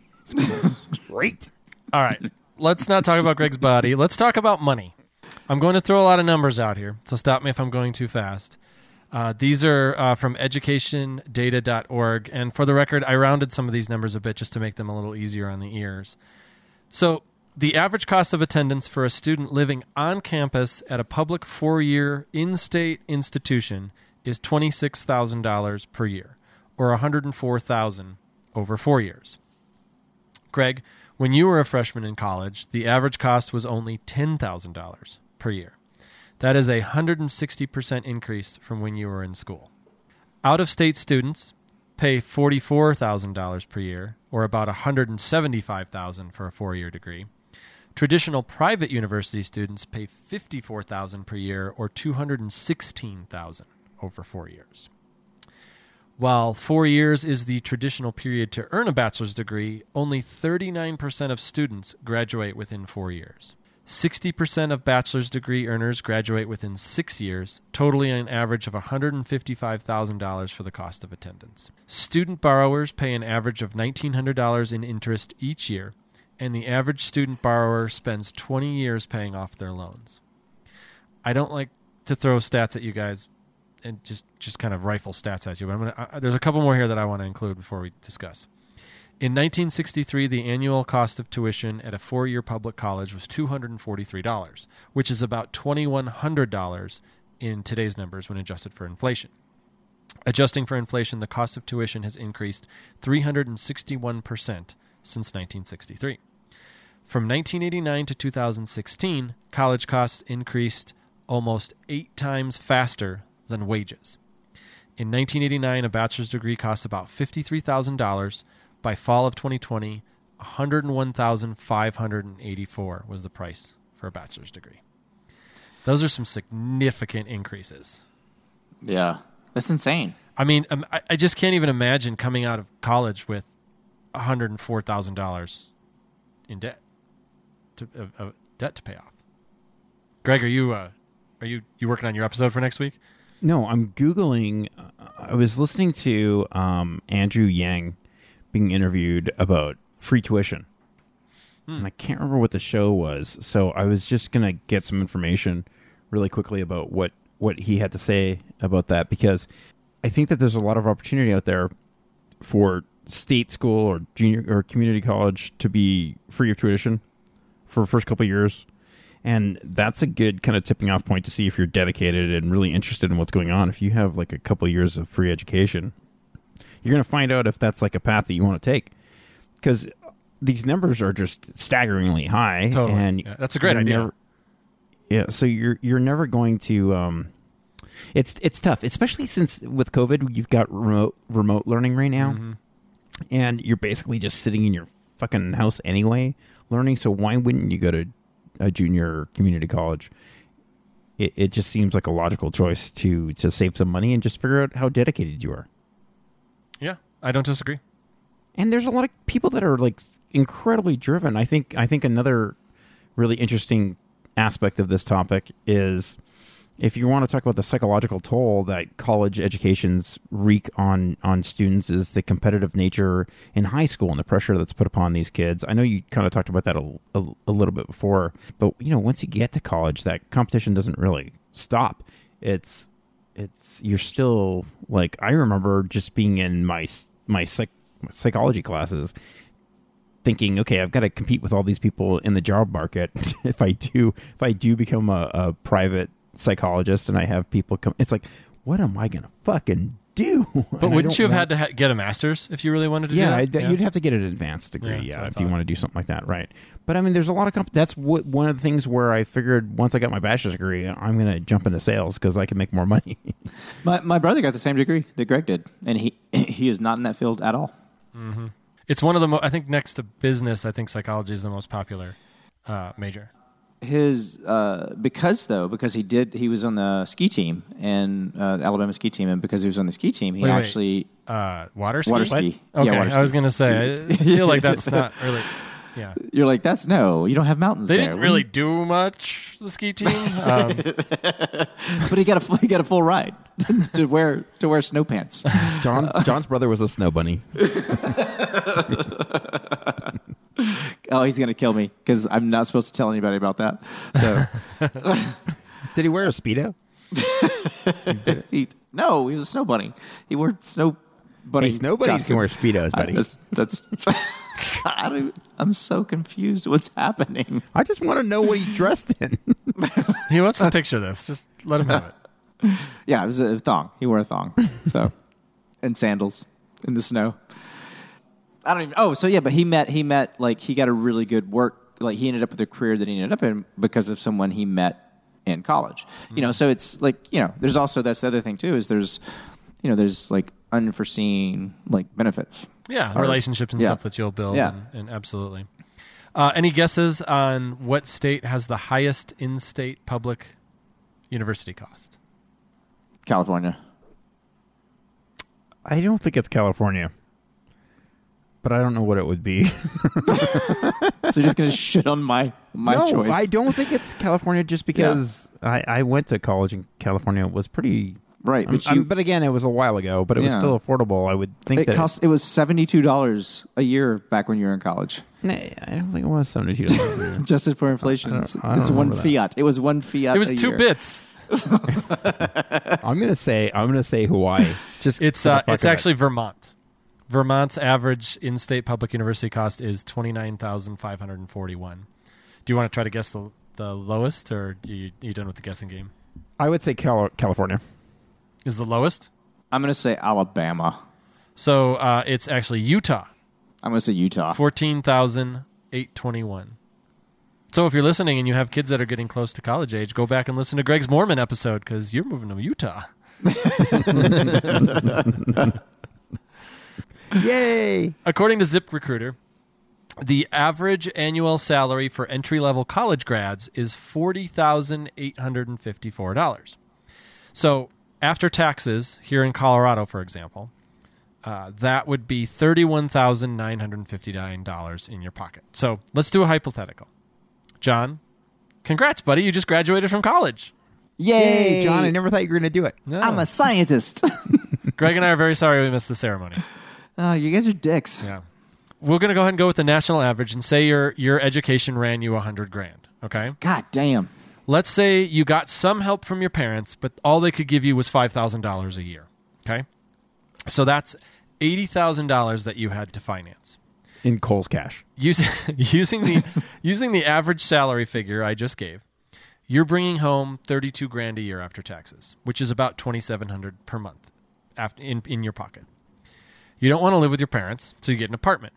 Great. All right, let's not talk about Greg's body. Let's talk about money. I'm going to throw a lot of numbers out here, so stop me if I'm going too fast. Uh, these are uh, from educationdata.org, and for the record, I rounded some of these numbers a bit just to make them a little easier on the ears. So, the average cost of attendance for a student living on campus at a public four-year in-state institution is twenty-six thousand dollars per year, or 104,000 over four years. Greg, when you were a freshman in college, the average cost was only $10,000 per year. That is a 160% increase from when you were in school. Out of state students pay $44,000 per year, or about $175,000 for a four year degree. Traditional private university students pay $54,000 per year, or $216,000 over four years. While four years is the traditional period to earn a bachelor's degree, only 39% of students graduate within four years. 60% of bachelor's degree earners graduate within six years, totaling an average of $155,000 for the cost of attendance. Student borrowers pay an average of $1,900 in interest each year, and the average student borrower spends 20 years paying off their loans. I don't like to throw stats at you guys and just, just kind of rifle stats at you, but I'm gonna, I, there's a couple more here that I want to include before we discuss. In 1963, the annual cost of tuition at a four year public college was $243, which is about $2,100 in today's numbers when adjusted for inflation. Adjusting for inflation, the cost of tuition has increased 361% since 1963. From 1989 to 2016, college costs increased almost eight times faster than wages. In 1989, a bachelor's degree cost about $53,000 by fall of 2020, 101,584 was the price for a bachelor's degree. Those are some significant increases. Yeah, that's insane. I mean, um, I, I just can't even imagine coming out of college with $104,000 in debt to of, of debt to pay off. Greg, are you uh, are you you working on your episode for next week? No, I'm googling. Uh, I was listening to um, Andrew Yang being interviewed about free tuition, hmm. and I can't remember what the show was. So I was just gonna get some information really quickly about what what he had to say about that because I think that there's a lot of opportunity out there for state school or junior or community college to be free of tuition for the first couple of years. And that's a good kind of tipping off point to see if you're dedicated and really interested in what's going on. If you have like a couple of years of free education, you're going to find out if that's like a path that you want to take. Because these numbers are just staggeringly high. Totally. And Yeah, that's a great idea. never- yeah, so you're you're never going to. Um, it's it's tough, especially since with COVID, you've got remote remote learning right now, Mm-hmm. and you're basically just sitting in your fucking house anyway, learning. So why wouldn't you go to a junior community college? It it just seems like a logical choice to to save some money and just figure out how dedicated you are. I don't disagree. and there's a lot of people that are like incredibly driven. I think I think another really interesting aspect of this topic is if you want to talk about the psychological toll that college educations wreak on on students is the competitive nature in high school and the pressure that's put upon these kids. I know you kind of talked about that a, a, a little bit before, but you know once you get to college, that competition doesn't really stop. It's it's you're still like I remember just being in my my psych, psychology classes thinking okay I've got to compete with all these people in the job market. If I do if I do become a, a private psychologist and I have people come it's like what am I going to fucking do But wouldn't you have had to ha- get a master's if you really wanted to yeah, do that? I'd- you'd have to get an advanced degree, Yeah, yeah, if you want to do something like that, right? But I mean, there's a lot of comp- that's what one of the things where I figured once I got my bachelor's degree, I'm going to jump into sales because I can make more money. My my brother got the same degree that Greg did, and he he is not in that field at all. It's one of the mo- I think next to business, I think psychology is the most popular uh, major. His uh, because though because he did he was on the ski team and uh, Alabama ski team, and because he was on the ski team, he Wait, wait. actually Uh, water ski. water ski. Okay, Yeah, water I was gonna say. I feel like that's not really. Yeah, You're like that's no, you don't have mountains they there. didn't really you- do much. The ski team. Um, but he got a full- he got a full ride to wear to wear snow pants. John John's brother was a snow bunny. Oh, he's gonna kill me because I'm not supposed to tell anybody about that. So Did he wear a speedo? he, no, he was a snow bunny. He wore snow bunny. Hey, snow bunnies costume. can wear speedos, I- buddy. That's, that's I don't, I'm so confused. What's happening? I just want to know what he dressed in. he wants to picture this. Just let him have it. Yeah, it was a thong. He wore a thong. So, and sandals in the snow. I don't even. Oh, so yeah, but he met. He met like he got a really good work. Like he ended up with a career that he ended up in because of someone he met in college. You Mm. know, so it's like you know, there's also that's the other thing too is there's you know there's like unforeseen like benefits. Yeah, Or- relationships and yeah. stuff that you'll build. Yeah. And, and absolutely. Uh, any guesses on what state has the highest in-state public university cost? California. I don't think it's California, but I don't know what it would be. so you're just gonna shit on my my no, choice. I don't think it's California just because I, I went to college in California. It was pretty Right, I'm- but I'm- you- but again, it was a while ago. But it was still affordable. I would think It that cost. It was seventy two dollars a year back when you were in college. Nah, I don't think it was seventy two dollars. Adjusted for inflation, I don't- it's, I don't it's one that. fiat. It was one fiat. It was a two year. bits. I'm gonna say I'm gonna say Hawaii. Just It's uh, it's of it. actually Vermont. Vermont's average in-state public university cost is twenty nine thousand five hundred and forty one. Do you want to try to guess the the lowest, or are you, you done with the guessing game? I would say Cal- California. Is the lowest? I'm gonna say Alabama. So uh, it's actually Utah, I'm gonna say Utah. fourteen thousand eight twenty one. So if you're listening and you have kids that are getting close to college age, go back and listen to Greg's Mormon episode because you're moving to Utah. Yay! According to ZipRecruiter, the average annual salary for entry level college grads is $40,854. So after taxes, here in Colorado, for example, uh, that would be $31,959 in your pocket. So let's do a hypothetical. John, congrats, buddy. You just graduated from college. Yay, Yay, John! I never thought you were gonna do it. I'm a scientist. Greg and I are very sorry we missed the ceremony. Oh, you guys are dicks. Yeah. We're going to go ahead and go with the national average and say your your education ran you a 100 grand, okay? God damn. Let's say you got some help from your parents, but all they could give you was $5,000 a year, okay? So that's $80,000 that you had to finance. In Cole's cash. Using using the using the average salary figure I just gave, you're bringing home 32 grand a year after taxes, which is about 2700 per month after in in your pocket. You don't want to live with your parents, so you get an apartment.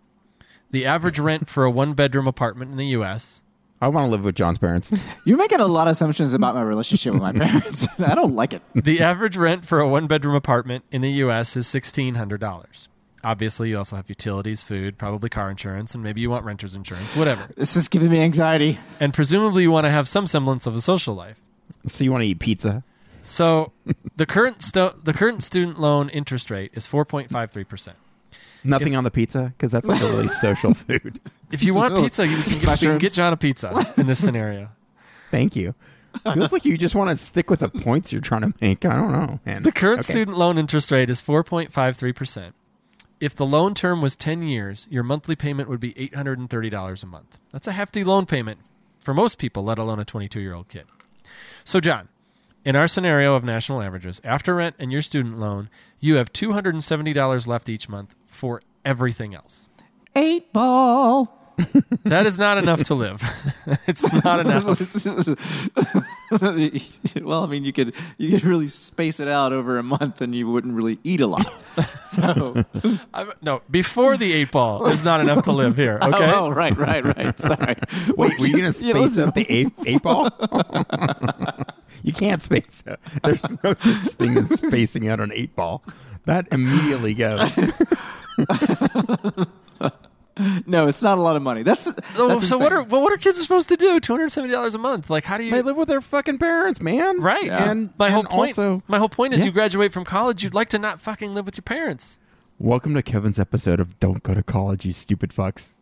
The average rent for a one bedroom apartment in the US I want to live with John's parents. You're making a lot of assumptions about my relationship with my parents. I don't like it. the average rent for a one bedroom apartment in the US is $1600. Obviously, you also have utilities, food, probably car insurance, and maybe you want renter's insurance, whatever. This is giving me anxiety. And presumably you want to have some semblance of a social life. so you want to eat pizza? So the current sto- the current student loan interest rate is 4.53%. Nothing on the pizza because that's like a really social food. If you want pizza, you can, get, you can get John a pizza in this scenario. Thank you. Feels like you just want to stick with the points you're trying to make. I don't know, man. The current Okay. student loan interest rate is 4.53%. If the loan term was 10 years, your monthly payment would be $830 a month. That's a hefty loan payment for most people, let alone a 22-year-old kid. So John, in our scenario of national averages, after rent and your student loan, you have $270 left each month for everything else. Eight ball. That is not enough to live. it's not enough. well, I mean, you could you could really space it out over a month, and you wouldn't really eat a lot. So, I'm, no, before the eight ball is not enough to live here. Oh, okay. oh, oh, right, right, right. Sorry. Wait, were you going to You know, space out the eight, eight ball? you can't space out. There's no such thing as spacing out an eight ball. That immediately goes. No, it's not a lot of money. That's, Oh, that's so what are well, what are kids supposed to do? Two hundred seventy dollars a month. Like, how do you? They live with their fucking parents, man. right. And my whole point. Also, my whole point is, Yeah. you graduate from college, you'd like to not fucking live with your parents. welcome to Kevin's episode of "Don't Go to College, You Stupid Fucks."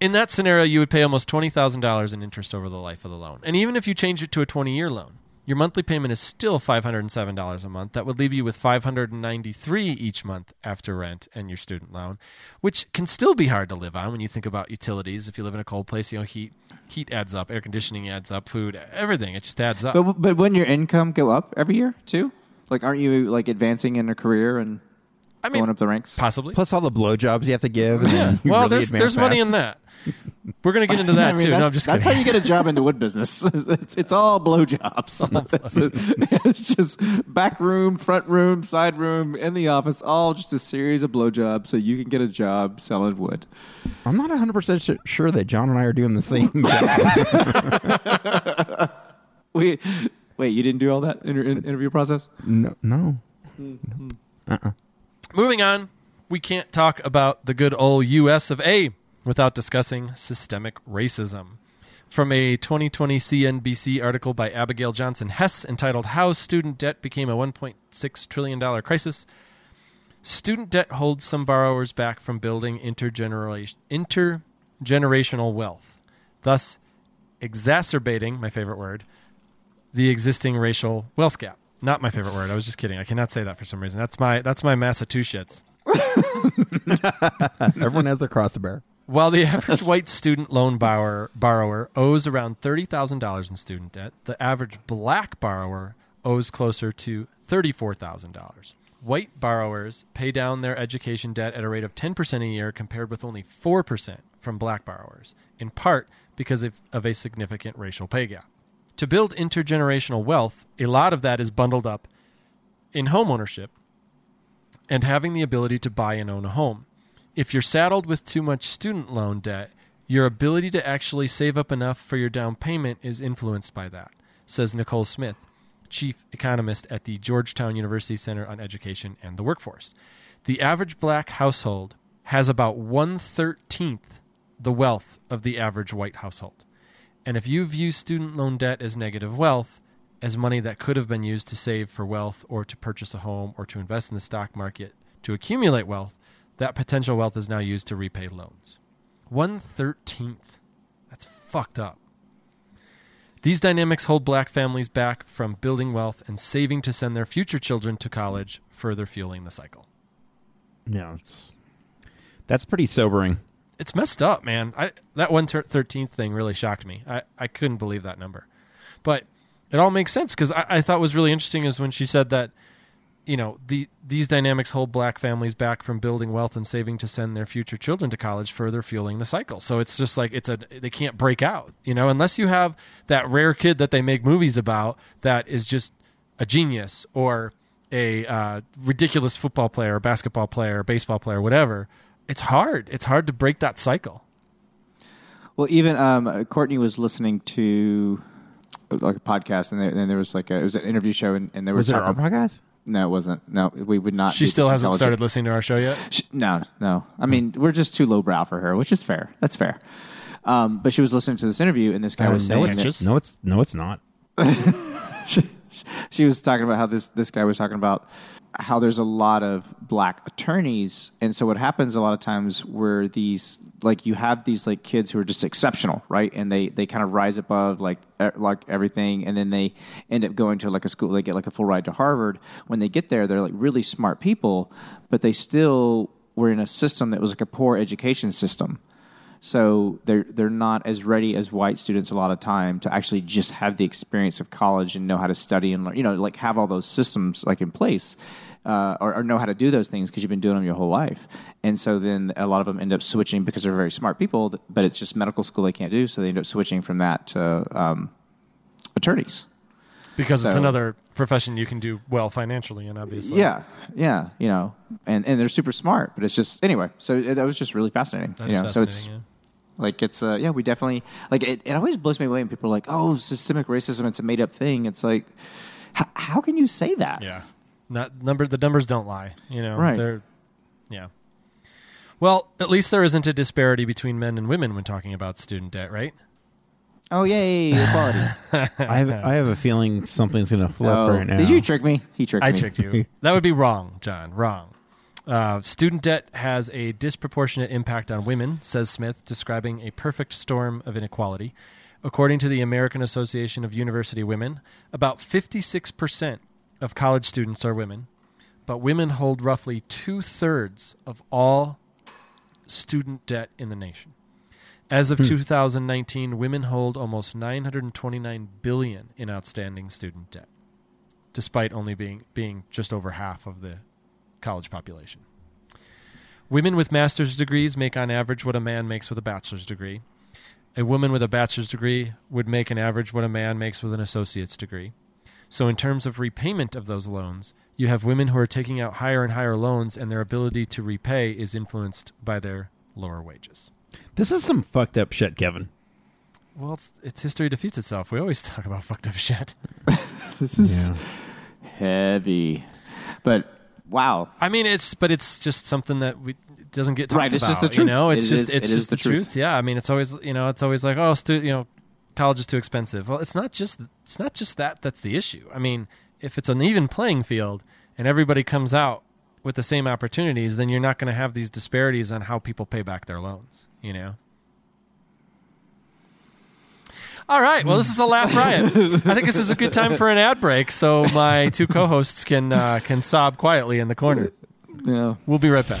In that scenario, you would pay almost twenty thousand dollars in interest over the life of the loan, and even if you change it to a twenty-year loan, your monthly payment is still five hundred and seven dollars a month. That would leave you with five hundred and ninety-three each month after rent and your student loan, which can still be hard to live on when you think about utilities. If you live in a cold place, you know heat heat adds up, air conditioning adds up, food, everything. It just adds up. But but wouldn't your income go up every year too? Like, aren't you like advancing in a career and I mean, going up the ranks? possibly. Plus all the blowjobs you have to give. Yeah. Well, really there's advance there's money in that. We're gonna get into that I mean, too. No, I'm just that's kidding. how you get a job in the wood business. it's, it's all blowjobs. That's it's just back room, front room, side room, in the office, all just a series of blowjobs so you can get a job selling wood. I'm not 100 percent sure that John and I are doing the same job. We Wait, you didn't do all that inter- in- interview process? No, no. Hmm, hmm. Uh-uh. Moving on, we can't talk about the good old US of A without discussing systemic racism. From a 2020 CNBC article by Abigail Johnson Hess entitled How Student Debt Became a $1.6 Trillion Crisis, student debt holds some borrowers back from building intergeneration, intergenerational wealth, thus exacerbating, my favorite word, the existing racial wealth gap. Not my favorite word. I was just kidding. I cannot say that for some reason. That's my that's my Massachusetts. Everyone has their cross to bear. While the average white student loan borrower, borrower owes around $30,000 in student debt, the average black borrower owes closer to $34,000. White borrowers pay down their education debt at a rate of 10% a year compared with only 4% from black borrowers, in part because of, of a significant racial pay gap. To build intergenerational wealth, a lot of that is bundled up in homeownership and having the ability to buy and own a home. If you're saddled with too much student loan debt, your ability to actually save up enough for your down payment is influenced by that, says Nicole Smith, chief economist at the Georgetown University Center on Education and the Workforce. The average black household has about one thirteenth the wealth of the average white household. And if you view student loan debt as negative wealth, as money that could have been used to save for wealth or to purchase a home or to invest in the stock market to accumulate wealth, that potential wealth is now used to repay loans. One thirteenth. That's fucked up. These dynamics hold black families back from building wealth and saving to send their future children to college, further fueling the cycle. Yeah, it's that's pretty sobering. It's messed up, man. I that one thirteenth thing really shocked me. I, I couldn't believe that number, but it all makes sense because I, I thought was really interesting is when she said that, you know, the these dynamics hold black families back from building wealth and saving to send their future children to college, further fueling the cycle. So it's just like it's a they can't break out, you know, unless you have that rare kid that they make movies about that is just a genius or a uh, ridiculous football player, basketball player, baseball player, whatever it's hard. It's hard to break that cycle. Well, even um, Courtney was listening to like a podcast, and, then there was like a, it was an interview show, and, and there Was was it our podcast? No, it wasn't. No, we would not. She still hasn't started listening to our show yet. She, no, no. I mean, we're just too lowbrow for her, which is fair. That's fair. Um, but she was listening to this interview, and this guy was saying no, that it's, no, it's no, it's not. she was talking about how this this guy was talking about how there's a lot of black attorneys. And so what happens a lot of times where these like you have these like kids who are just exceptional right? And they they kind of rise above like like everything. And then they end up going to like a school they get like a full ride to harvard. When they get there they're like really smart people but they still were in a system that was like a poor education system so they're they're not as ready as white students a lot of time to actually just have the experience of college and know how to study and learn. You know, like have all those systems like in place, uh, or, or know how to do those things because you've been doing them your whole life. And so then a lot of them end up switching because they're very smart people, but it's just medical school they can't do. So they end up switching from that to um, attorneys. Because it's another profession you can do well financially and obviously. Yeah, yeah, you know, and and they're super smart, but it's just anyway. So that was just really fascinating. That you know, so it's fascinating, like it's uh yeah we definitely like it, it always blows me away when people are like oh systemic racism it's a made up thing it's like h- how can you say that yeah. Yeah. Not number the numbers don't lie, you know. Right. They're yeah. Well, at least there isn't a disparity between men and women when talking about student debt, right? oh yay equality I have I have a feeling something's gonna flip oh, right now. did you trick me he tricked I me I tricked you. that would be wrong, John. Wrong. Uh, student debt has a disproportionate impact on women, says Smith, describing a perfect storm of inequality. According to the American Association of University Women, about 56% of college students are women, but women hold roughly two thirds of all student debt in the nation. As of 2019, women hold almost 929 billion in outstanding student debt, despite only being being just over half of the college population. Women with master's degrees make on average what a man makes with a bachelor's degree. A woman with a bachelor's degree would make an average what a man makes with an associate's degree. So, in terms of repayment of those loans, you have women who are taking out higher and higher loans, and their ability to repay is influenced by their lower wages. This is some fucked up shit, Kevin. Well, it's, it's history defeats itself. We always talk about fucked up shit. this is Yeah. heavy. But wow, I mean, it's but it's just something that we doesn't get talked Right, it's about. just the truth. You know, it's It just is- it's it just the the truth. truth. Yeah, I mean, it's always you know, it's always like oh, stu- you know, college is too expensive. Well, it's not just it's not just that that's the issue. I mean, if it's an even playing field and everybody comes out with the same opportunities, then you're not going to have these disparities on how people pay back their loans. You know. All right. Well, this is the laugh riot. I think this is a good time for an ad break, so my two co-hosts can uh, can sob quietly in the corner. yeah. We'll be right back.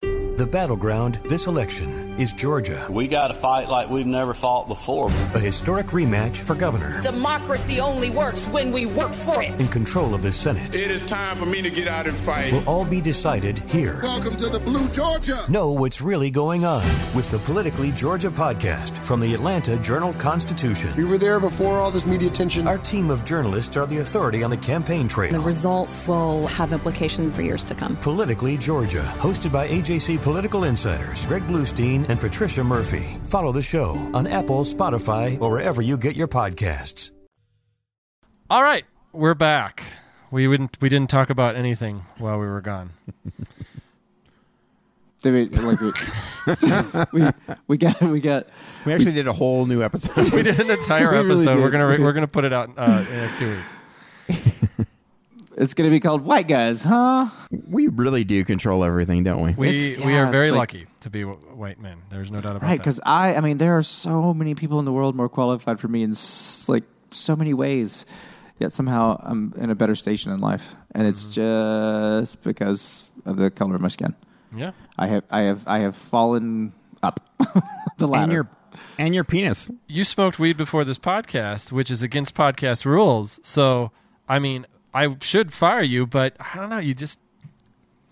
The battleground this election is Georgia, We got to fight like we've never fought before. a historic rematch for governor Democracy only works when we work for it. in control of the Senate. It is time for me to get out and fight. Will all be decided here. Welcome to the Blue Georgia. Know what's really going on with the Politically Georgia podcast from the Atlanta Journal Constitution. We were there before all this media attention. Our team of journalists are the authority on the campaign trail. The results will have implications for years to come. Politically Georgia, hosted by AJC political insiders Greg Bluestein and Patricia Murphy. Follow the show on Apple, Spotify, or wherever you get your podcasts. All right, we're back. We wouldn't we didn't talk about anything while we were gone. They, like, we, we, we got we got We actually did a whole new episode. We did an entire We really episode. did. We're gonna we're gonna put it out uh, in a few weeks. It's going to be called White Guys, huh? we really do control everything, don't we? We It's- we are very like- lucky to be w- white men. There's no doubt about Right, that. because I, I mean, there are so many people in the world more qualified for me in s- like so many ways. Yet somehow I'm in a better station in life, and it's mm-hmm. just because of the color of my skin. yeah, I have, I have, I have fallen up the ladder. and your and your penis. you smoked weed before this podcast, which is against podcast rules. So I mean, I should fire you, but I don't know. You just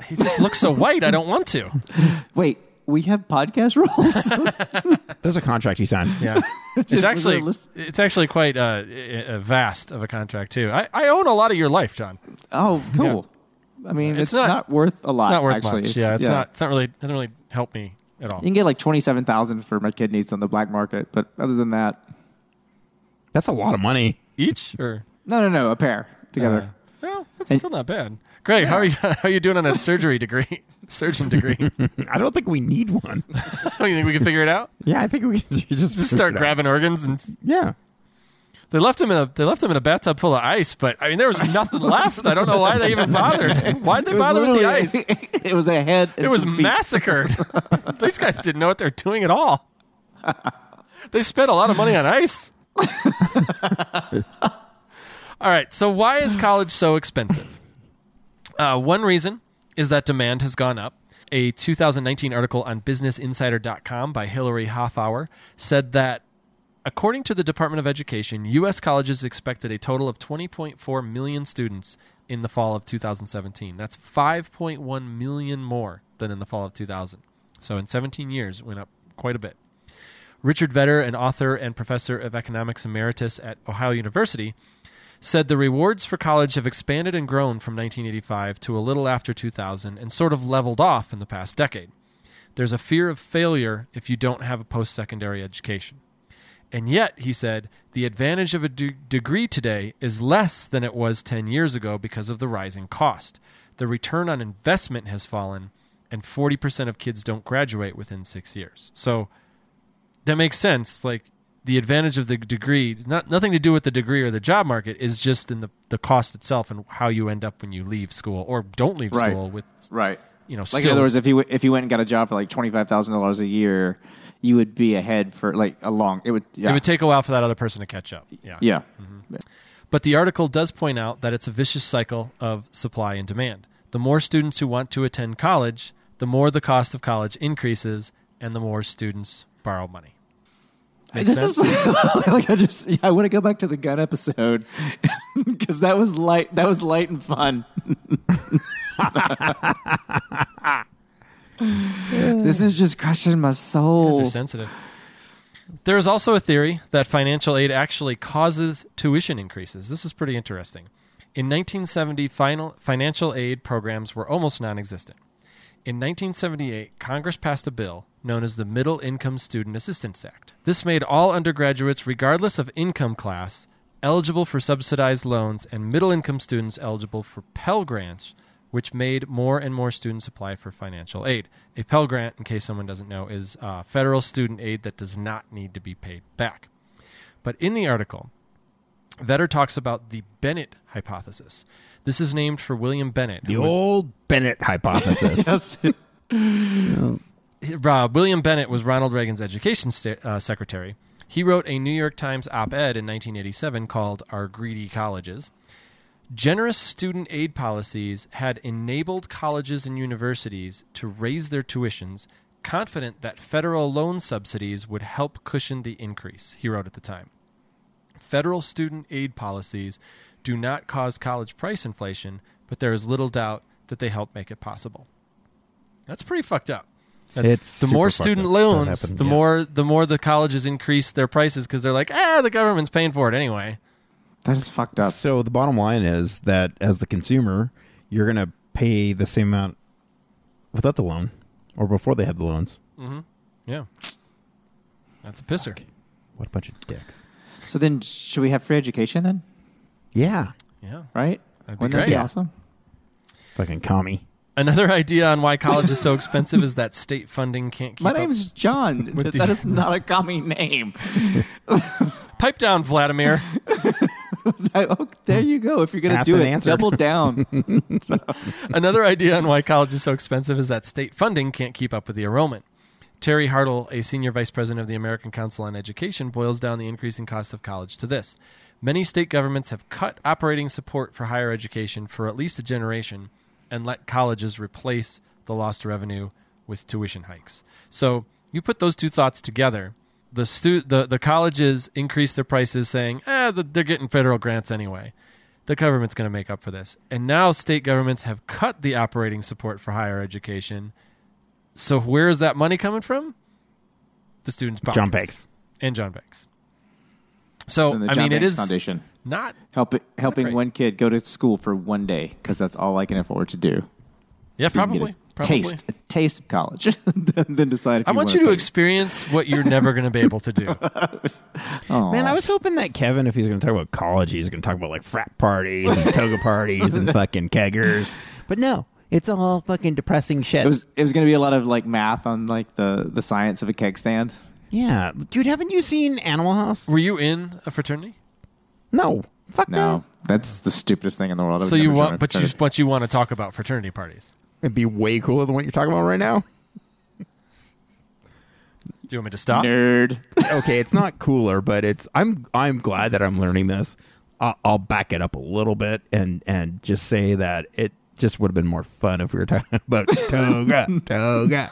he just looks so white. I don't want to. Wait, we have podcast rules. There's a contract you signed. Yeah, it's actually there a it's actually quite uh, uh, vast of a contract too. I, I own a lot of your life, John. oh, cool. I mean, It's it's, not- not, worth a lot. It's not worth actually. much. yeah, it's not. It's not really doesn't really help me at all. You can get like twenty seven thousand for my kidneys on the black market, but other than that, That's a lot of money. Each or no, no, no, a pair together. Uh, well, that's And- still not bad. Greg, how are you? How are you doing on that surgery degree? Surgeon degree. I don't think we need one. you think we can figure it out? Yeah, I think we can just, Just start figure it out. grabbing organs and Yeah. they left him in a they left him in a bathtub full of ice. But I mean, there was nothing left. I don't know why they even bothered. Why did they bother with the ice? it was a head. It was feet. massacred. These guys didn't know what they're doing at all. They spent a lot of money on ice. All right, so why is college so expensive? Uh, one reason is that demand has gone up. A 2019 article on BusinessInsider.com by Hillary Hoffower said that According to the Department of Education, U.S. colleges expected a total of 20.4 million students in the fall of 2017. That's 5.1 million more than in the fall of 2000. So in 17 years, went up quite a bit. Richard Vedder, an author and professor of economics emeritus at Ohio University, said the rewards for college have expanded and grown from 1985 to a little after 2000 and sort of leveled off in the past decade. There's a fear of failure if you don't have a post secondary education. And yet, he said, the advantage of a de- degree today is less than it was 10 years ago because of the rising cost. The return on investment has fallen, and 40% of kids don't graduate within six years. So that makes sense. Like, the advantage of the degree, not nothing to do with the degree or the job market, is just in the, the cost itself and how you end up when you leave school or don't leave Right. school with, Right. you know, Like still, in other words, if you if you went and got a job for like twenty five thousand dollars a year, you would be ahead for like a long. It would. Yeah. it would take a while for that other person to catch up. Yeah. yeah. Mm-hmm. But the article does point out that it's a vicious cycle of supply and demand. The more students who want to attend college, the more the cost of college increases, and the more students borrow money. Make this sense? is like I just yeah, I want to go back to the gun episode because that was light. That was light and fun. this is just crushing my soul. are sensitive. There is also a theory that financial aid actually causes tuition increases. This is pretty interesting. In 1970, final, financial aid programs were almost non existent. In 1978, Congress passed a bill known as the Middle Income Student Assistance Act. This made all undergraduates, regardless of income class, eligible for subsidized loans and middle income students eligible for Pell Grants, which made more and more students apply for financial aid. A Pell Grant, in case someone doesn't know, is uh, federal student aid that does not need to be paid back. But in the article, Vedder talks about the Bennett hypothesis. This is named for William Bennett. The was- old Bennett hypothesis. uh, William Bennett was Ronald Reagan's education sta- uh, secretary. He wrote a New York Times op ed in 1987 called Our Greedy Colleges. Generous student aid policies had enabled colleges and universities to raise their tuitions, confident that federal loan subsidies would help cushion the increase, he wrote at the time. Federal student aid policies do not cause college price inflation, but there is little doubt that they help make it possible. That's pretty fucked up. That's, It's the more student loans, the yeah. more the more the colleges increase their prices because they're like, ah, the government's paying for it anyway. That is fucked up. So the bottom line is that as the consumer, you're going to pay the same amount without the loan or before they have the loans. Mm-hmm. Yeah, that's a pisser. What a bunch of dicks. So then, should we have free education then? Yeah. Yeah, Right? That'd be Wouldn't that be awesome? Fucking commie. Another idea on why college is so expensive is that state funding can't keep up. My up name's John. with That- the- that is not a commie name. Pipe down, Vladimir. oh, there you go. If you're going to Asked do and it, answered. double down. Another idea on why college is so expensive is that state funding can't keep up with the enrollment. Terry Hartle, a senior vice president of the American Council on Education, boils down the increasing cost of college to this. Many state governments have cut operating support for higher education for at least a generation and let colleges replace the lost revenue with tuition hikes. So you put those two thoughts together. The, stu- the, the colleges increase their prices saying, eh, the, they're getting federal grants anyway the government's going to make up for this. And now state governments have cut the operating support for higher education. So where is that money coming from? The students' pockets. John Banks. and John Banks. So And the I John mean, it Banks is Foundation. not. Help helping great. one kid go to school for one day because that's all I can afford to do. Yeah, So you can get probably. a probably. Taste, a taste of college, then, then decide. If I you want you to pay. experience what you're never going to be able to do. Aw. Man, I was hoping that Kevin, if he's going to talk about college, he's going to talk about like frat parties and toga parties and fucking keggers. But no, it's all fucking depressing shit. It was it was going to be a lot of like math on like the the science of a keg stand. Yeah, dude, haven't you seen Animal House? Were you in a fraternity? No, fuck No, that's the stupidest thing in the world. I would So you never join want, but you, fraternity. but you want to talk about fraternity parties? It'd be way cooler than what you're talking about right now. Do you want me to stop? nerd. okay, it's not cooler, but it's. I'm I'm glad that I'm learning this. I'll, I'll back it up a little bit and and just say that it just would have been more fun if we were talking about toga toga.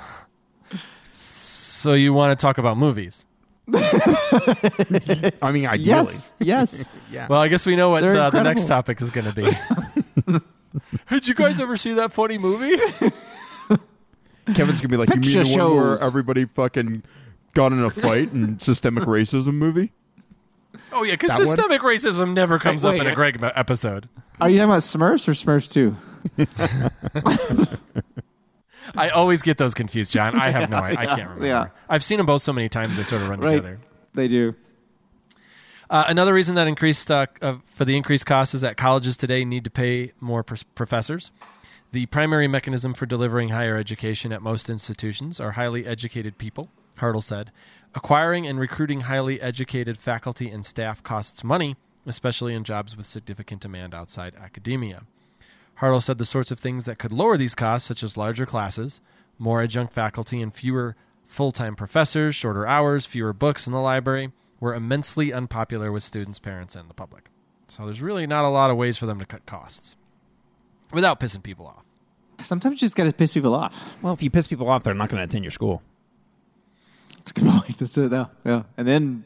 So you want to talk about movies? I mean, ideally, Yes, yes. yeah. Well, I guess we know what They're uh, the next topic is going to be. Did you guys ever see that funny movie? Kevin's gonna be like, Picture you mean the one where everybody fucking got in a fight and systemic racism movie? Oh yeah, because That one? systemic racism never comes up wait. in a Greg mo- episode. Are you talking about Smurfs or Smurfs two? I always get those confused, John. I have no, I, I can't remember. yeah. I've seen them both so many times they sort of run Right. together. They do. Uh, another reason that increased uh, uh, for the increased cost is that colleges today need to pay more pros- professors. The primary mechanism for delivering higher education at most institutions are highly educated people, Hartle said. Acquiring and recruiting highly educated faculty and staff costs money, especially in jobs with significant demand outside academia. Hartle said the sorts of things that could lower these costs, such as larger classes, more adjunct faculty, and fewer full time professors, shorter hours, fewer books in the library, were immensely unpopular with students, parents, and the public. So there's really not a lot of ways for them to cut costs without pissing people off. Sometimes you just got to piss people off. Well, if you piss people off, they're not going to attend your school. That's a good point. That's it. Yeah, yeah. And then,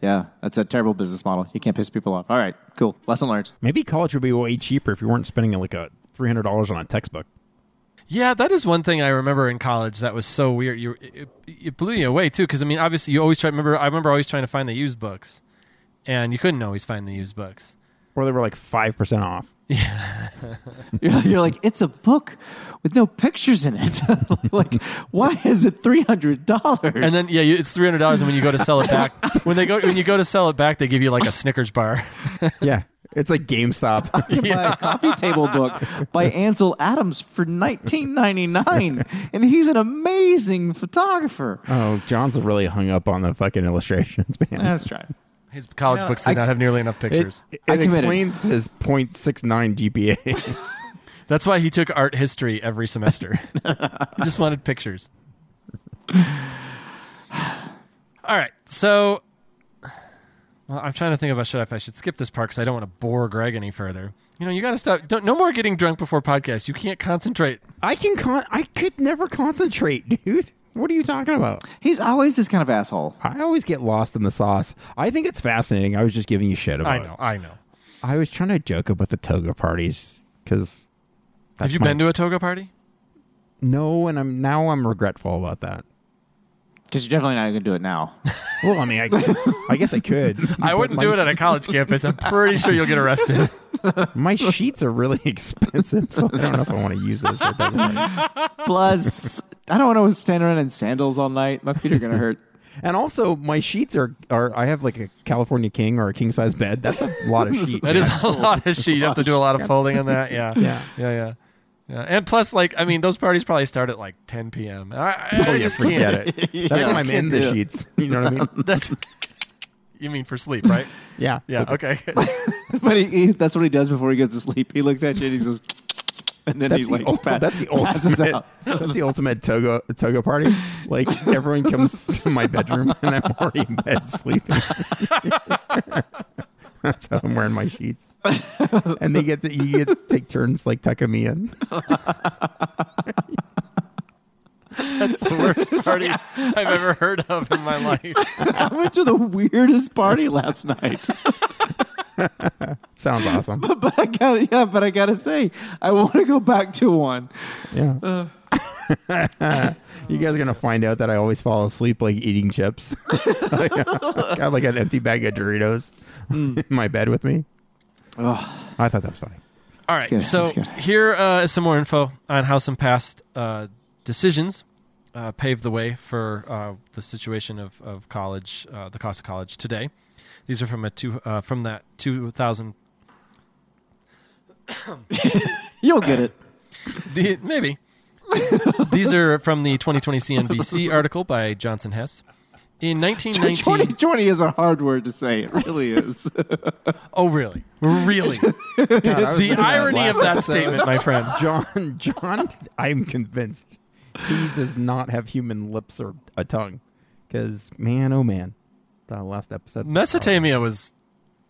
yeah, that's a terrible business model. You can't piss people off. All right, cool. Lesson learned. Maybe college would be way cheaper if you weren't spending like a three hundred dollars on a textbook. Yeah, that is one thing I remember in college that was so weird. You, it, it blew you away too, because I mean, obviously, you always try. Remember, I remember always trying to find the used books, and you couldn't always find the used books. or they were like five percent off. You're, you're like, it's a book with no pictures in it. like, why is it three hundred dollars? And then yeah, you, it's three hundred dollars, and when you go to sell it back, when they go when you go to sell it back, they give you like a Snickers bar. yeah, it's like GameStop. buy a coffee table book by Ansel Adams for nineteen ninety nine, and he's an amazing photographer. oh, John's really hung up on the fucking illustrations, man. That's right. His college Yeah, books did I- not have nearly enough pictures. It, I it committed. explains his .69 GPA. That's why he took art history every semester. he just wanted pictures. All right, so well, I'm trying to think about should I, if I should skip this part because I don't want to bore Greg any further. You know, you got to stop. Don't, no more getting drunk before podcasts. You can't concentrate. I can con- I could never concentrate, dude. What are you talking about? He's always this kind of asshole. I always get lost in the sauce. I think it's fascinating. I was just giving you shit about I it. know, I know. I was trying to joke about the toga parties because Have you been to a toga party? No, and I'm now I'm regretful about that. Because you're definitely not going to do it now. Well, I mean, I, I guess I could. I wouldn't my- do it at a college campus. I'm pretty sure you'll get arrested. My sheets are really expensive, so I don't know if I want to use those for a. Plus, I don't want to stand around in sandals all night. My feet are going to hurt. And also, my sheets are are I have like a California king or a king size bed. That's a lot of sheets. That is a lot of shit. You have to do a lot of folding on that. Yeah. Yeah. Yeah. Yeah. Yeah. And plus, like, I mean, those parties probably start at like 10 p.m. I, I Oh, yeah, just forget can't. it. Yeah. That's when Just I'm in the it. sheets. You know what I mean? That's. You mean for sleep, right? Yeah. Yeah. So- Okay. but he, he, that's what he does before he goes to sleep. He looks at you and he goes, and then That's he's the, like, ul- pa- that's the ultimate. out. That's the ultimate toga toga party. Like everyone comes to my bedroom and I'm already in bed sleeping. that's how I'm wearing my sheets. And they get to you get to take turns like tucking me in. That's the worst party I've ever heard of in my life. I went to the weirdest party last night. Sounds awesome. but I got yeah, but I gotta say, I want to go back to one. Yeah. Uh, you guys are gonna find out that I always fall asleep like eating chips. So I got like an empty bag of Doritos in my bed with me. Oh. I thought that was funny. All right. good, So that's good. here uh, is some more info on how some past uh, decisions uh, paved the way for uh, the situation of, of college, uh, the cost of college today. These are from a two uh, from that 2000. You'll get it. The, maybe. These are from the 2020 CNBC article by Johnson Hess. In 1919. 2020 is a hard word to say. It really is. Oh, really? Really? God, the irony of that statement, my friend. John, John, I'm convinced he does not have human lips or a tongue. Because man, oh man, the last episode. Mesopotamia was.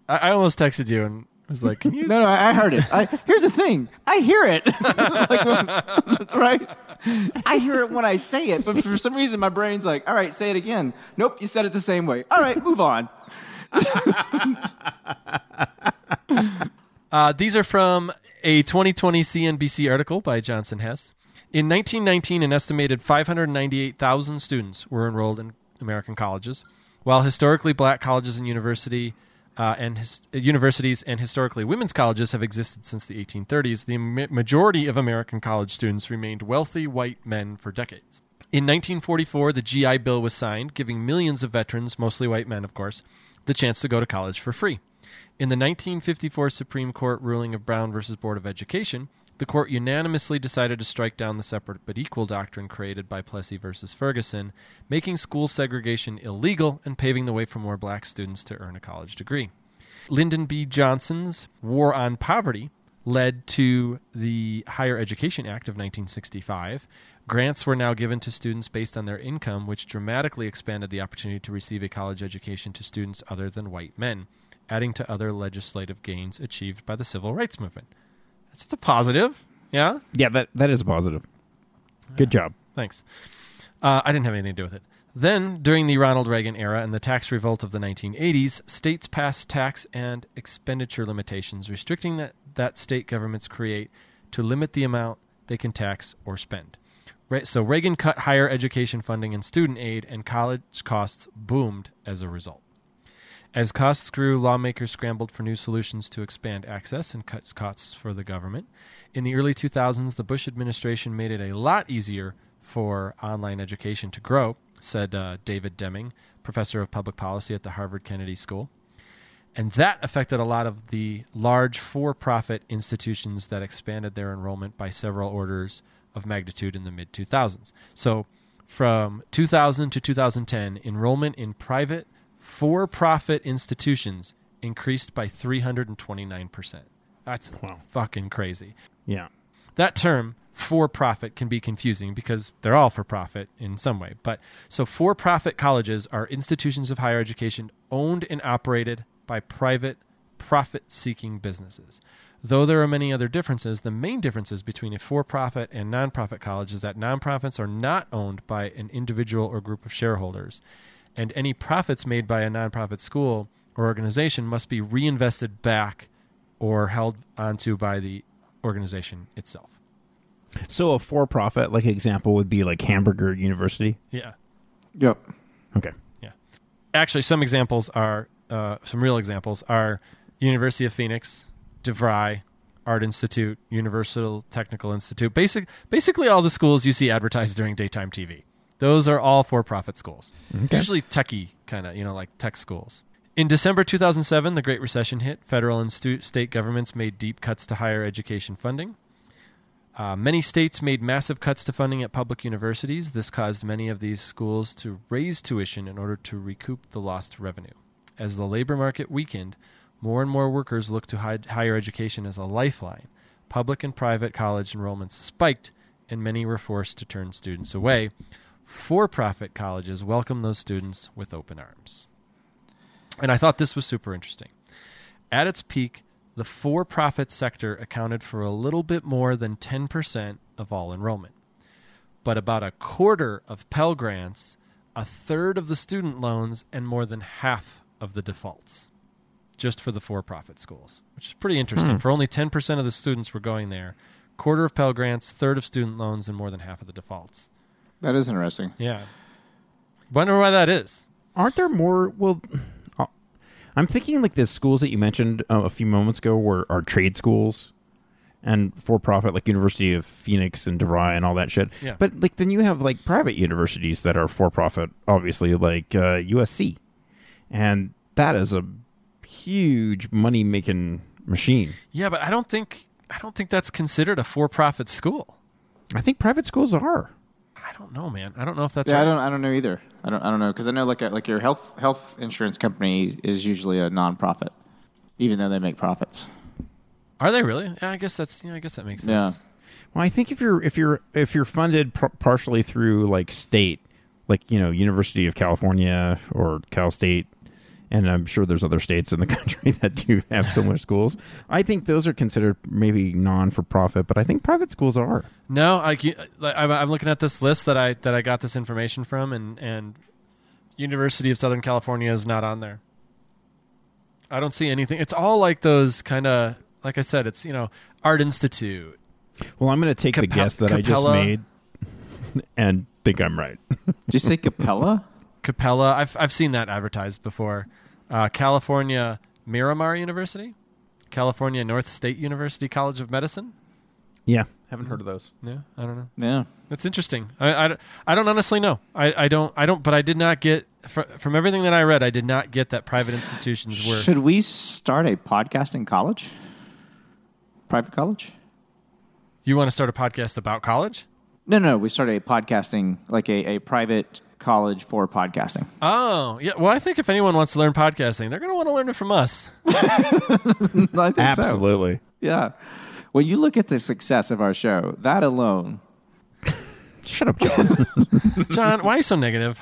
I, I almost texted you and was like, "Can you?" no, no, I heard it. I, here's the thing. I hear it. Like, right? I hear it when I say it, but for some reason my brain's like, all right, say it again. Nope, you said it the same way. All right, move on. Uh, these are from a 2020 CNBC article by Johnson Hess. In 1919, an estimated 598,000 students were enrolled in American colleges, while historically black colleges and university uh, and his, universities and historically women's colleges have existed since the 1830s. The ma- majority of American college students remained wealthy white men for decades. In 1944, the GI Bill was signed, giving millions of veterans, mostly white men, of course, the chance to go to college for free. In the 1954 Supreme Court ruling of Brown versus Board of Education, the court unanimously decided to strike down the separate but equal doctrine created by Plessy versus Ferguson, making school segregation illegal and paving the way for more black students to earn a college degree. Lyndon B. Johnson's War on Poverty led to the Higher Education Act of 1965. Grants were now given to students based on their income, which dramatically expanded the opportunity to receive a college education to students other than white men, adding to other legislative gains achieved by the civil rights movement. That's it's a positive. Yeah? Yeah, that that is a positive. Good job. Thanks. Uh, I didn't have anything to do with it. Then, during the Ronald Reagan era and the tax revolt of the 1980s, states passed tax and expenditure limitations, restricting that, that state governments create to limit the amount they can tax or spend. Re- So Reagan cut higher education funding and student aid, and college costs boomed as a result. As costs grew, lawmakers scrambled for new solutions to expand access and cut costs for the government. In the early 2000s, the Bush administration made it a lot easier for online education to grow, said uh, David Deming, professor of public policy at the Harvard Kennedy School. And that affected a lot of the large for profit institutions that expanded their enrollment by several orders of magnitude in the mid 2000s. So from 2000 to 2010, enrollment in private for profit institutions increased by 329%. That's fucking crazy. Yeah. That term, for profit, can be confusing because they're all for profit in some way. But so for profit colleges are institutions of higher education owned and operated by private profit seeking businesses. Though there are many other differences, the main differences between a for profit and nonprofit college is that nonprofits are not owned by an individual or group of shareholders, and any profits made by a nonprofit school or organization must be reinvested back or held onto by the organization itself. So a for-profit like example would be like Hamburger University. Yeah. Yep. Okay. Yeah. Actually, some examples are uh, some real examples are University of Phoenix, DeVry, Art Institute, Universal Technical Institute. Basic, basically all the schools you see advertised during daytime TV. Those are all for-profit schools. Okay. Usually techie kind of, you know, like tech schools. In December 2007, the Great Recession hit. Federal and stu- state governments made deep cuts to higher education funding. Uh, many states made massive cuts to funding at public universities. This caused many of these schools to raise tuition in order to recoup the lost revenue. As the labor market weakened, more and more workers looked to hi- higher education as a lifeline. Public and private college enrollments spiked, and many were forced to turn students away. For profit colleges welcome those students with open arms. And I thought this was super interesting. At its peak, the for profit sector accounted for a little bit more than 10% of all enrollment. But about a quarter of Pell Grants, a third of the student loans, and more than half of the defaults just for the for profit schools, which is pretty interesting. Hmm. For only 10% of the students were going there, quarter of Pell Grants, third of student loans, and more than half of the defaults. That is interesting. Yeah. Wonder why that is. Aren't there more? Well, uh, I'm thinking like the schools that you mentioned uh, a few moments ago were are trade schools and for profit, like University of Phoenix and DeVry and all that shit. Yeah. But like then you have like private universities that are for profit, obviously, like uh, USC, and that is a huge money making machine. Yeah, but I don't think I don't think that's considered a for-profit school. I think private schools are. I don't know, man. I don't know if that's yeah, right. I don't. I don't know either. I don't. I don't know because I know like a, like your health health insurance company is usually a nonprofit, even though they make profits. Are they really? Yeah, I guess that's. Yeah, I guess that makes sense. Yeah. sense. Well, I think if you're if you're if you're funded par- partially through like state, like you know University of California or Cal State, and I'm sure there's other states in the country that do have similar schools. I think those are considered maybe non for profit, but I think private schools are. No, I, like, I'm I'm looking at this list that I that I got this information from, and and University of Southern California is not on there. I don't see anything. It's all like those kind of like I said. It's you know Art Institute. Well, I'm going to take the guess that I just made and think I'm right. Did you say Capella? Capella. I've I've seen that advertised before. Uh, California Miramar University, California North State University College of Medicine. yeah, haven't heard of those. Yeah, I don't know. Yeah. That's interesting. I, I, I don't honestly know. I, I don't I don't. But I did not get fr- from everything that I read. I did not get that private institutions were. Should we start a podcasting college? Private college? You want to start a podcast about college? No, no. We started a podcasting like a, a private college for podcasting. Oh, yeah. Well, I think if anyone wants to learn podcasting, they're going to want to learn it from us. I think so. Absolutely. Yeah. When you look at the success of our show, that alone. Shut up, John. John, why are you so negative?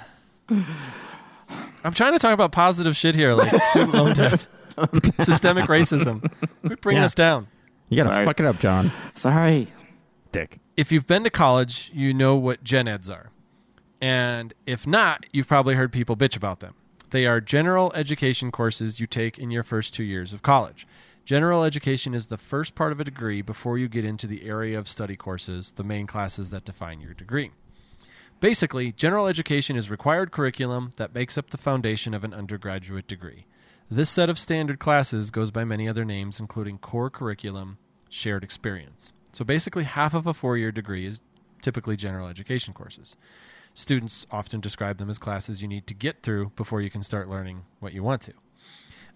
I'm trying to talk about positive shit here, like student loan debt, systemic racism. Quit bringing Yeah. us down. You got to fuck it up, John. Sorry. Dick. If you've been to college, you know what gen eds are. And if not, you've probably heard people bitch about them. They are general education courses you take in your first two years of college. General education is the first part of a degree before you get into the area of study courses, the main classes that define your degree. Basically, general education is required curriculum that makes up the foundation of an undergraduate degree. This set of standard classes goes by many other names, including core curriculum, shared experience. So basically, half of a four year degree is typically general education courses. Students often describe them as classes you need to get through before you can start learning what you want to.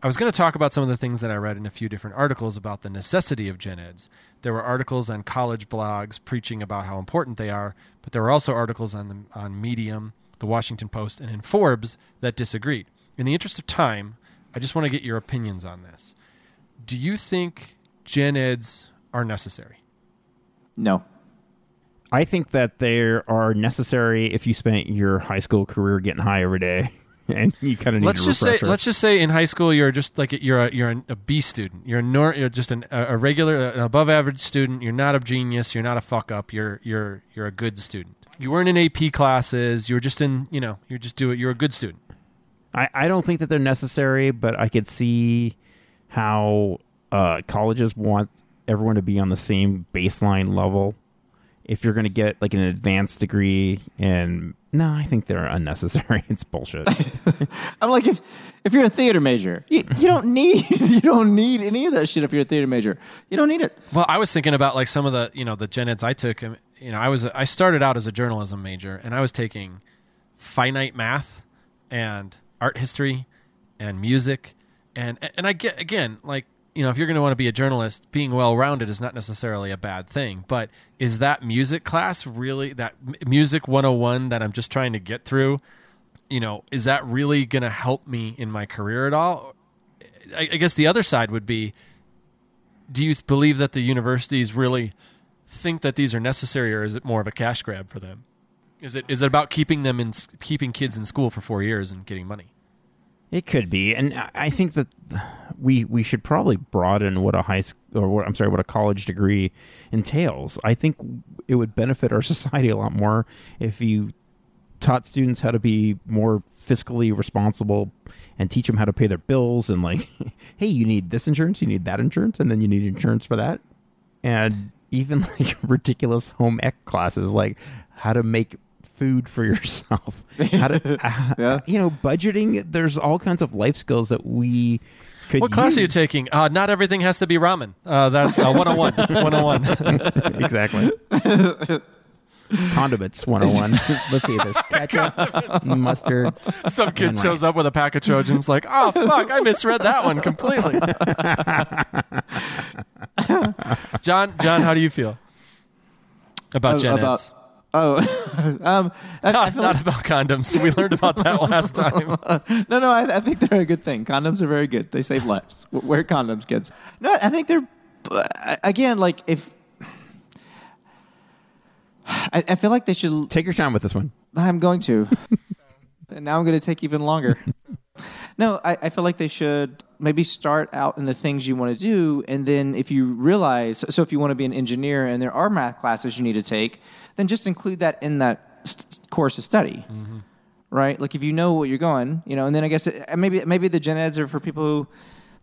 I was going to talk about some of the things that I read in a few different articles about the necessity of gen eds. There were articles on college blogs preaching about how important they are, but there were also articles on the, on Medium, the Washington Post, and in Forbes that disagreed. In the interest of time, I just want to get your opinions on this. Do you think gen eds are necessary? No. I think that they are necessary if you spent your high school career getting high every day, and you kind of need let's just say let's just say in high school you're just like you're a, you're a B student. You're a nor, you're just an, a regular an above average student. You're not a genius. You're not a fuck up. You're you're you're a good student. You weren't in AP classes. You were just in you know you're just do it. You're a good student. I, I don't think that they're necessary, but I could see how uh, colleges want everyone to be on the same baseline level. If you're going to get like an advanced degree, and no, I think they're unnecessary. It's bullshit. I'm like, if if you're a theater major, you, you don't need you don't need any of that shit. If you're a theater major, you don't need it. Well, I was thinking about like some of the you know the gen eds I took. um, You know, I was I started out as a journalism major, and I was taking finite math and art history and music, and and I get again like you know if you're going to want to be a journalist, being well rounded is not necessarily a bad thing. But is that music class really that music 101 that I'm just trying to get through? You know, is that really going to help me in my career at all? I, I guess the other side would be do you believe that the universities really think that these are necessary or is it more of a cash grab for them is it is it about keeping them in keeping kids in school for 4 years and getting money It could be, and I- think that we we should probably broaden what a high school or what I'm sorry, what a college degree entails. I think it would benefit our society a lot more if you taught students how to be more fiscally responsible and teach them how to pay their bills and like, hey, you need this insurance, you need that insurance, and then you need insurance for that, and even like ridiculous home ec classes like how to make food for yourself. How to uh, you know budgeting there's all kinds of life skills that we could what class are you taking? Uh, not everything has to be ramen. Uh, that uh, 101 101 exactly. Condiments 101 let's see there's ketchup mustard some kid shows rice. up with a pack of trojans like oh fuck i misread that one completely. John john how do do you feel about gen about- eds Oh, um, I, I not, feel not like- about condoms we learned about that last time no, no, I, I think they're a good thing. Condoms are very good. They save lives. Wear condoms, kids. No, I think they're uh, again like if I, I feel like they should take your time with this one. I'm going to. and now I'm going to take even longer. no, I, I feel like they should maybe start out in the things you want to do, and then if you realize, so if you want to be an engineer and there are math classes you need to take, then just include that in that st- course of study. Right, like if you know what you're going, you know, and then I guess it, uh, maybe maybe the gen eds are for people who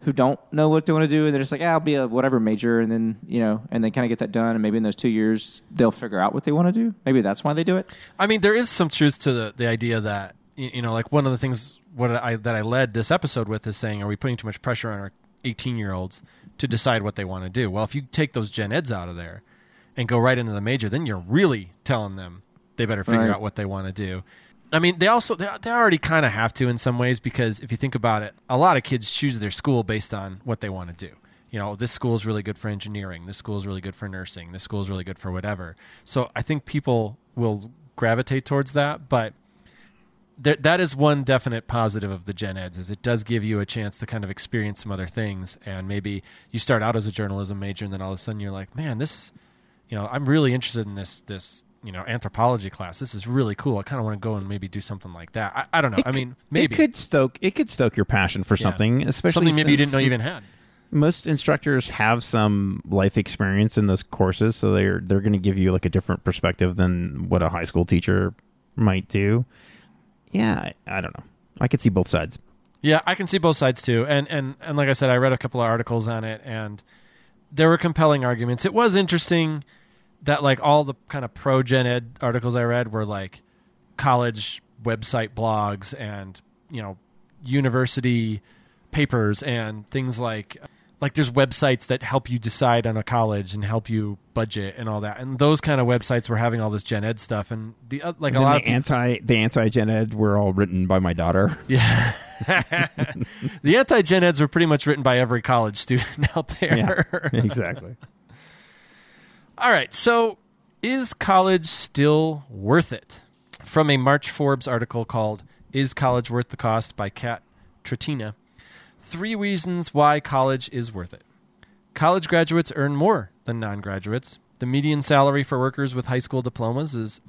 who don't know what they want to do, and they're just like, ah, I'll be a whatever major, and then you know, and they kind of get that done, and maybe in those two years they'll figure out what they want to do. Maybe that's why they do it. I mean, there is some truth to the the idea that you know, like one of the things what I that I led this episode with is saying, are we putting too much pressure on our 18 year olds to decide what they want to do? Well, if you take those gen eds out of there and go right into the major, then you're really telling them they better figure Right. out what they want to do. I mean, they also they, they already kind of have to in some ways because if you think about it, a lot of kids choose their school based on what they want to do. You know, this school is really good for engineering. This school is really good for nursing. This school is really good for whatever. So I think people will gravitate towards that, but there, that is one definite positive of the gen eds is it does give you a chance to kind of experience some other things and maybe you start out as a journalism major and then all of a sudden you're like man this you know i'm really interested in this this you know anthropology class this is really cool i kind of want to go and maybe do something like that i, I don't know i mean maybe it could stoke it could stoke your passion for Yeah. something, especially something maybe you didn't know you even had Most instructors have some life experience in those courses, so they're they're going to give you like a different perspective than what a high school teacher might do. Yeah, I, I don't know. I could see both sides. Yeah, I can see both sides too. And and and like I said, I read a couple of articles on it and there were compelling arguments. It was interesting that like all the kind of pro gen ed articles I read were like college website blogs and, you know, university papers and things like like there's websites that help you decide on a college and help you budget and all that. And those kind of websites were having all this gen ed stuff and the uh, like And a lot the of people, anti the anti gen ed were all written by my daughter. Yeah. the anti gen eds were pretty much written by every college student out there. Yeah, exactly. All right. So, is college still worth it? From a March Forbes article called Is College Worth the Cost by Kat Tretina. Three reasons why college is worth it. College graduates earn more than non graduates. The median salary for workers with high school diplomas is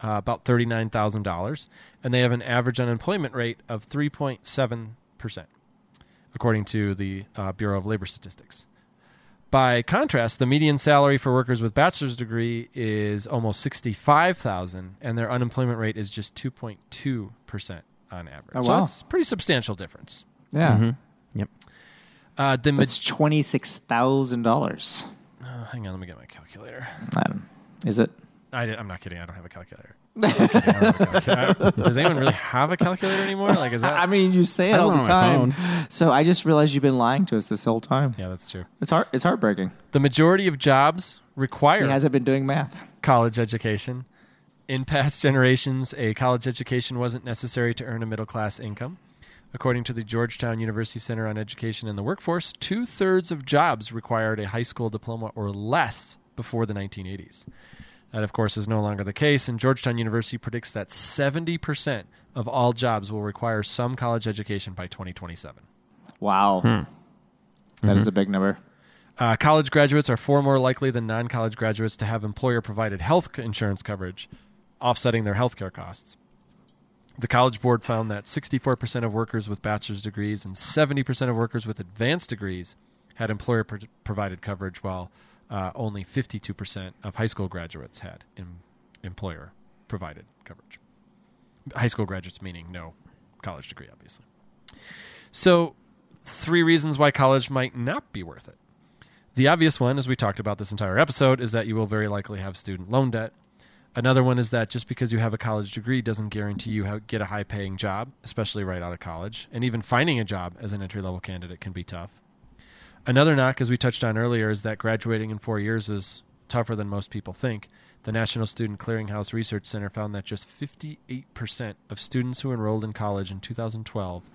uh, about $39,000, and they have an average unemployment rate of 3.7%, according to the uh, Bureau of Labor Statistics. By contrast, the median salary for workers with bachelor's degree is almost 65,000 and their unemployment rate is just 2.2% on average. Oh, So wow. that's a pretty substantial difference. Yeah. Mhm. Yep. Uh, the That's twenty six thousand dollars. Oh, hang on, let me get my calculator. I don't. Is it? I I'm not kidding. I don't have a calculator. I'm kidding, I don't have a calculator. Does anyone really have a calculator anymore? Like, is that? I mean, you say it all the time. So I just realized you've been lying to us this whole time. yeah, that's true. It's heart. It's heartbreaking. The majority of jobs require He hasn't been doing math. college education. In past generations, a college education wasn't necessary to earn a middle class income. According to the Georgetown University Center on Education and the Workforce, two thirds of jobs required a high school diploma or less before the 1980s. That, of course, is no longer the case, and Georgetown University predicts that 70% of all jobs will require some college education by 2027. Wow, That is a big number. Uh, college graduates are far more likely than non college graduates to have employer provided health insurance coverage, offsetting their healthcare costs. The College Board found that 64% of workers with bachelor's degrees and 70% of workers with advanced degrees had employer pro- provided coverage, while uh, only 52% of high school graduates had em- employer provided coverage. High school graduates meaning no college degree, obviously. So, three reasons why college might not be worth it. The obvious one, as we talked about this entire episode, is that you will very likely have student loan debt. Another one is that just because you have a college degree doesn't guarantee you get a high paying job, especially right out of college. And even finding a job as an entry level candidate can be tough. Another knock, as we touched on earlier, is that graduating in four years is tougher than most people think. The National Student Clearinghouse Research Center found that just 58% of students who enrolled in college in 2012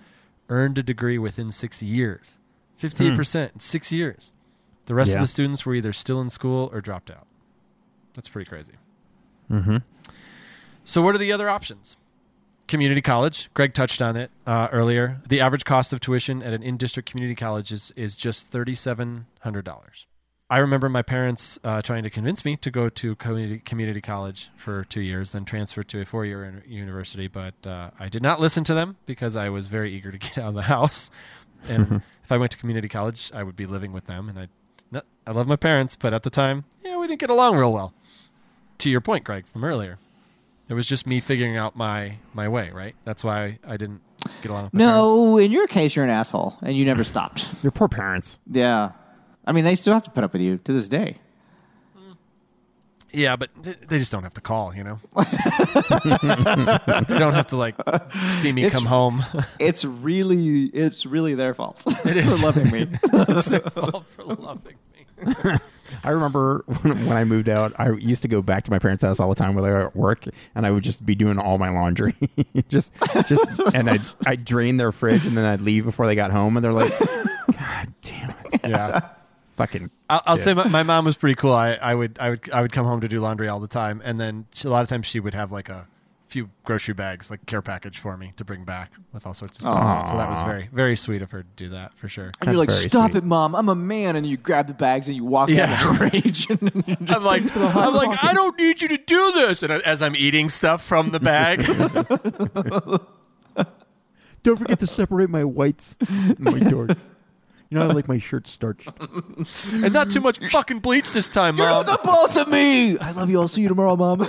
earned a degree within six years. 58% in six years. The rest Yeah. of the students were either still in school or dropped out. That's pretty crazy. Mm-hmm. So, what are the other options? Community college. Greg touched on it uh, earlier. The average cost of tuition at an in district community college is, is just $3,700. I remember my parents uh, trying to convince me to go to community, community college for two years, then transfer to a four year university. But uh, I did not listen to them because I was very eager to get out of the house. And if I went to community college, I would be living with them. And I, I love my parents, but at the time, yeah, we didn't get along real well. To your point, Greg, from earlier, it was just me figuring out my my way. Right? That's why I didn't get along. with my parents. No, in your case, you're an asshole, and you never stopped. Your poor parents. yeah, I mean, they still have to put up with you to this day. Yeah, but th- they just don't have to call. You know, they don't have to like see me It's- come home. It's really, it's really their fault. It is for loving me. it's their fault for loving me. I remember when, when I moved out, I used to go back to my parents' house all the time while they were at work, and I would just be doing all my laundry, just, just, and I'd, I'd drain their fridge, and then I'd leave before they got home, and they're like, "God damn it, Yeah. fucking." I'll, I'll say my, my mom was pretty cool. I, I would I would I would come home to do laundry all the time, and then she, a lot of times she would have like a few grocery bags, like care package for me to bring back with all sorts of stuff. in it. So that was very very sweet of her to do that for sure. And you're like, "Stop sweet. it, mom! I'm a man!" And you grab the bags and you walk Yeah. out in a rage. I'm like I'm like I don't need you to do this, and as I'm eating stuff from the bag, Don't forget to separate my whites, and my darks. You know, I like my shirt starched. and not too much fucking bleach this time, You're mom. the boss of me. I love you. I'll see you tomorrow, mom.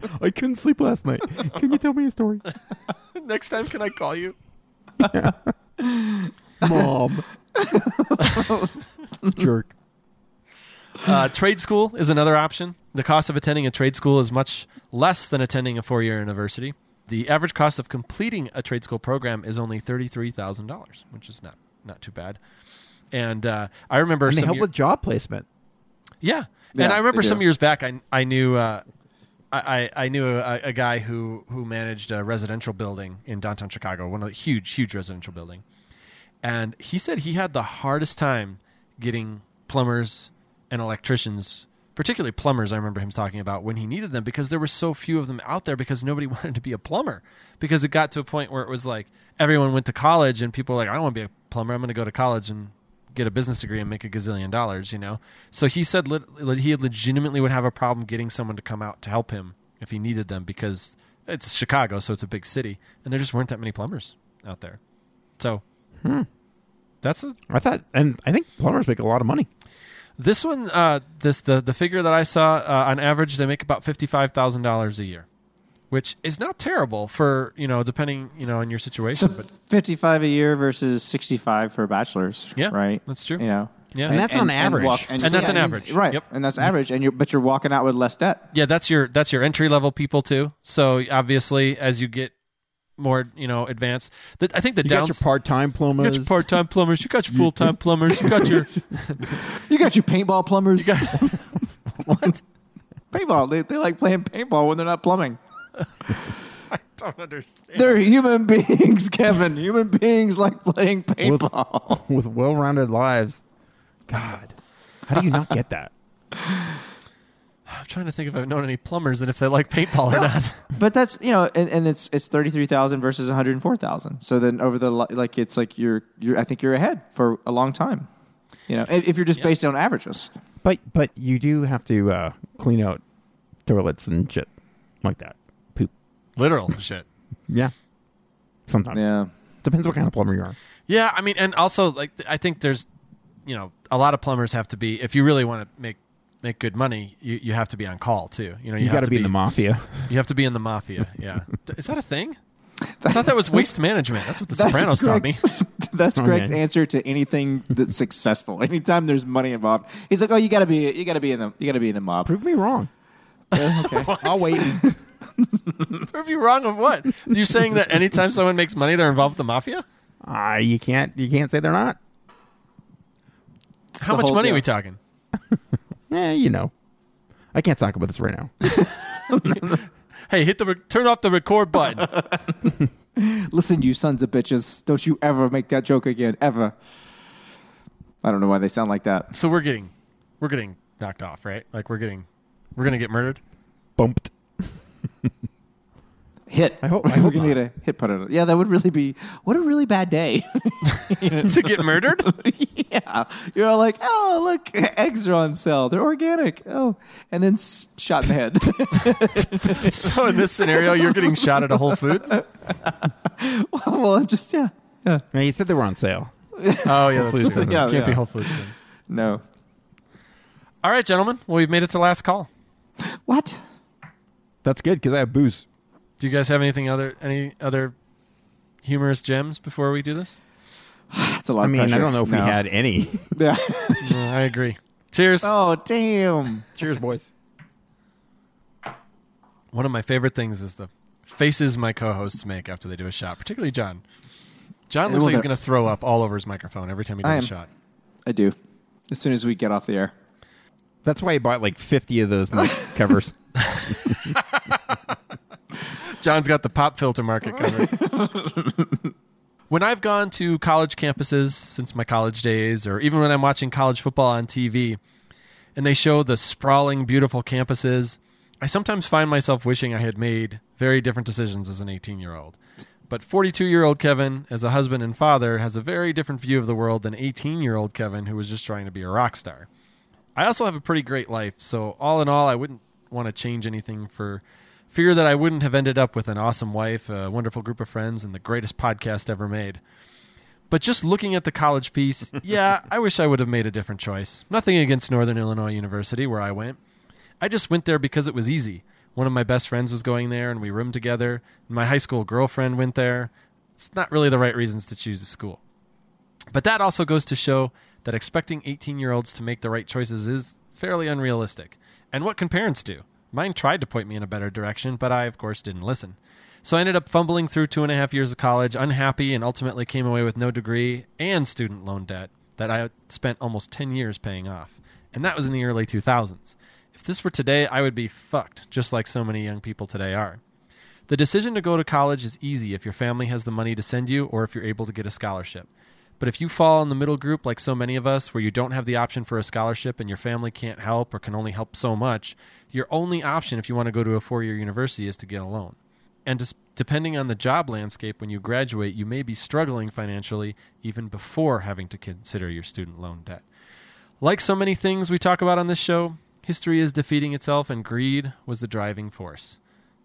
I couldn't sleep last night. Can you tell me a story, Next time, can I call you? mom? Jerk. Uh, trade school is another option. The cost of attending a trade school is much less than attending a four year university. the average cost of completing a trade school program is only thirty-three thousand dollars, which is not not too bad. And uh, I remember And they some help year- with job placement. yeah. Yeah, and I remember some years back, I I knew uh, I I knew a, a guy who who managed a residential building in downtown Chicago, one of the huge huge residential building, and he said he had the hardest time getting plumbers and electricians. Particularly plumbers, I remember him talking about when he needed them because there were so few of them out there because nobody wanted to be a plumber. Because it got to a point where it was like everyone went to college and people were like, I don't want to be a plumber. I'm going to go to college and get a business degree and make a gazillion dollars, you know? So he said lit- he legitimately would have a problem getting someone to come out to help him if he needed them because it's Chicago, so it's a big city, and there just weren't that many plumbers out there. So Hmm. that's a, I thought, and I think plumbers make a lot of money. this one. Uh, this the the figure that I saw uh, on average, they make about fifty five thousand dollars a year, which is not terrible for you know depending you know on your situation. So but 55 a year versus 65 for a bachelors. Yeah, right. that's true. You know, Yeah. And that's on average. And that's an average. right? Yep. And that's average, and you but you're walking out with less debt. yeah, that's your that's your entry level people too. So obviously, as you get more you know advanced, the, I think the You got your part-time plumbers. You got your part time plumbers. You got your full time plumbers. You got your You got your paintball plumbers. You got what? Paintball. They, they like playing paintball when they're not plumbing. don't understand. They're human beings, Kevin. Human beings like playing paintball. with well-rounded lives. God, how do you not get that? I'm trying to think if I've known any plumbers and if they like paintball or not. But that's you know, and, and it's it's thirty three thousand versus one hundred four thousand. So then over the like, it's like you're you're I think you're ahead for a long time. You know, if if you're just based on averages. But but you do have to uh, clean out toilets and shit like that. Poop. Literal shit. Yeah. Sometimes. Yeah. Depends what kind of plumber you are. Yeah, I mean, and also like I think there's, you know, a lot of plumbers have to be if you really want to make make good money, you, you have to be on call too. You know, you, You have gotta to be in the mafia. You have to be in the mafia. Yeah, is that a thing? I thought that was waste management. That's what the That's Sopranos taught me. Greg's- That's Okay. Greg's answer to anything that's successful. Anytime there's money involved, he's like, "Oh, you got to be, you got to be in the, you got to be in the mob." Prove me wrong. okay, I'll wait. Prove you wrong of what? You're saying that anytime someone makes money, they're involved with the mafia? Ah, you can't you can't say they're not. How the much whole money are we talking? Eh, you know. I can't talk about this right now. Hey, hit the re- turn off the record button. Listen, you sons of bitches! Don't you ever make that joke again, ever. I don't know why they sound like that. so we're getting we're getting knocked off, right? Like we're getting we're gonna get murdered. Bumped. Hit. I hope- I we're hope gonna get a hit put on it. Yeah, that would really be what a really bad day. to get murdered? yeah, you're all like, oh look, eggs are on sale. They're organic. Oh, and then s- shot in the head. so in this scenario, you're getting shot at a Whole Foods. well, I'm just yeah, yeah. Yeah, you said they were on sale. Oh yeah, that's true. Yeah, Can't be. Whole Foods then. No. All right, gentlemen. Well, we've made it to last call. What? That's good because I have booze. Do you guys have anything other any other humorous gems before we do this? That's a lot. I of mean, I don't know if we had any. Yeah. No, I agree. Cheers. oh damn. Cheers, boys. One of my favorite things is the faces my co-hosts make after they do a shot, particularly John. John looks like he's going to throw up all over his microphone every time he does I a am. shot. I do. As soon as we get off the air. That's why I bought like 50 of those mic covers. John's got the pop filter market covered. when I've gone to college campuses since my college days, or even when I'm watching college football on TV, and they show the sprawling, beautiful campuses, I sometimes find myself wishing I had made very different decisions as an 18 year old. But 42 year old Kevin, as a husband and father, has a very different view of the world than 18 year old Kevin, who was just trying to be a rock star. I also have a pretty great life, so all in all, I wouldn't want to change anything for fear that I wouldn't have ended up with an awesome wife, a wonderful group of friends, and the greatest podcast ever made. But just looking at the college piece, yeah, I wish I would have made a different choice. Nothing against Northern Illinois University, where I went. I just went there because it was easy. One of my best friends was going there, and we roomed together. My high school girlfriend went there. It's not really the right reasons to choose a school. But that also goes to show that expecting 18 year olds to make the right choices is fairly unrealistic. And what can parents do? Mine tried to point me in a better direction, but I, of course, didn't listen. So I ended up fumbling through two and a half years of college, unhappy, and ultimately came away with no degree and student loan debt that I spent almost 10 years paying off. And that was in the early 2000s. If this were today, I would be fucked, just like so many young people today are. The decision to go to college is easy if your family has the money to send you or if you're able to get a scholarship. But if you fall in the middle group, like so many of us, where you don't have the option for a scholarship and your family can't help or can only help so much, your only option if you want to go to a four year university is to get a loan. And depending on the job landscape when you graduate, you may be struggling financially even before having to consider your student loan debt. Like so many things we talk about on this show, history is defeating itself, and greed was the driving force.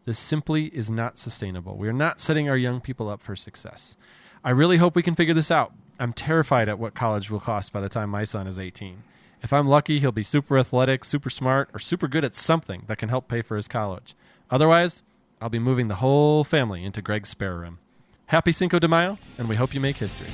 This simply is not sustainable. We are not setting our young people up for success. I really hope we can figure this out. I'm terrified at what college will cost by the time my son is 18. If I'm lucky, he'll be super athletic, super smart, or super good at something that can help pay for his college. Otherwise, I'll be moving the whole family into Greg's spare room. Happy Cinco de Mayo, and we hope you make history.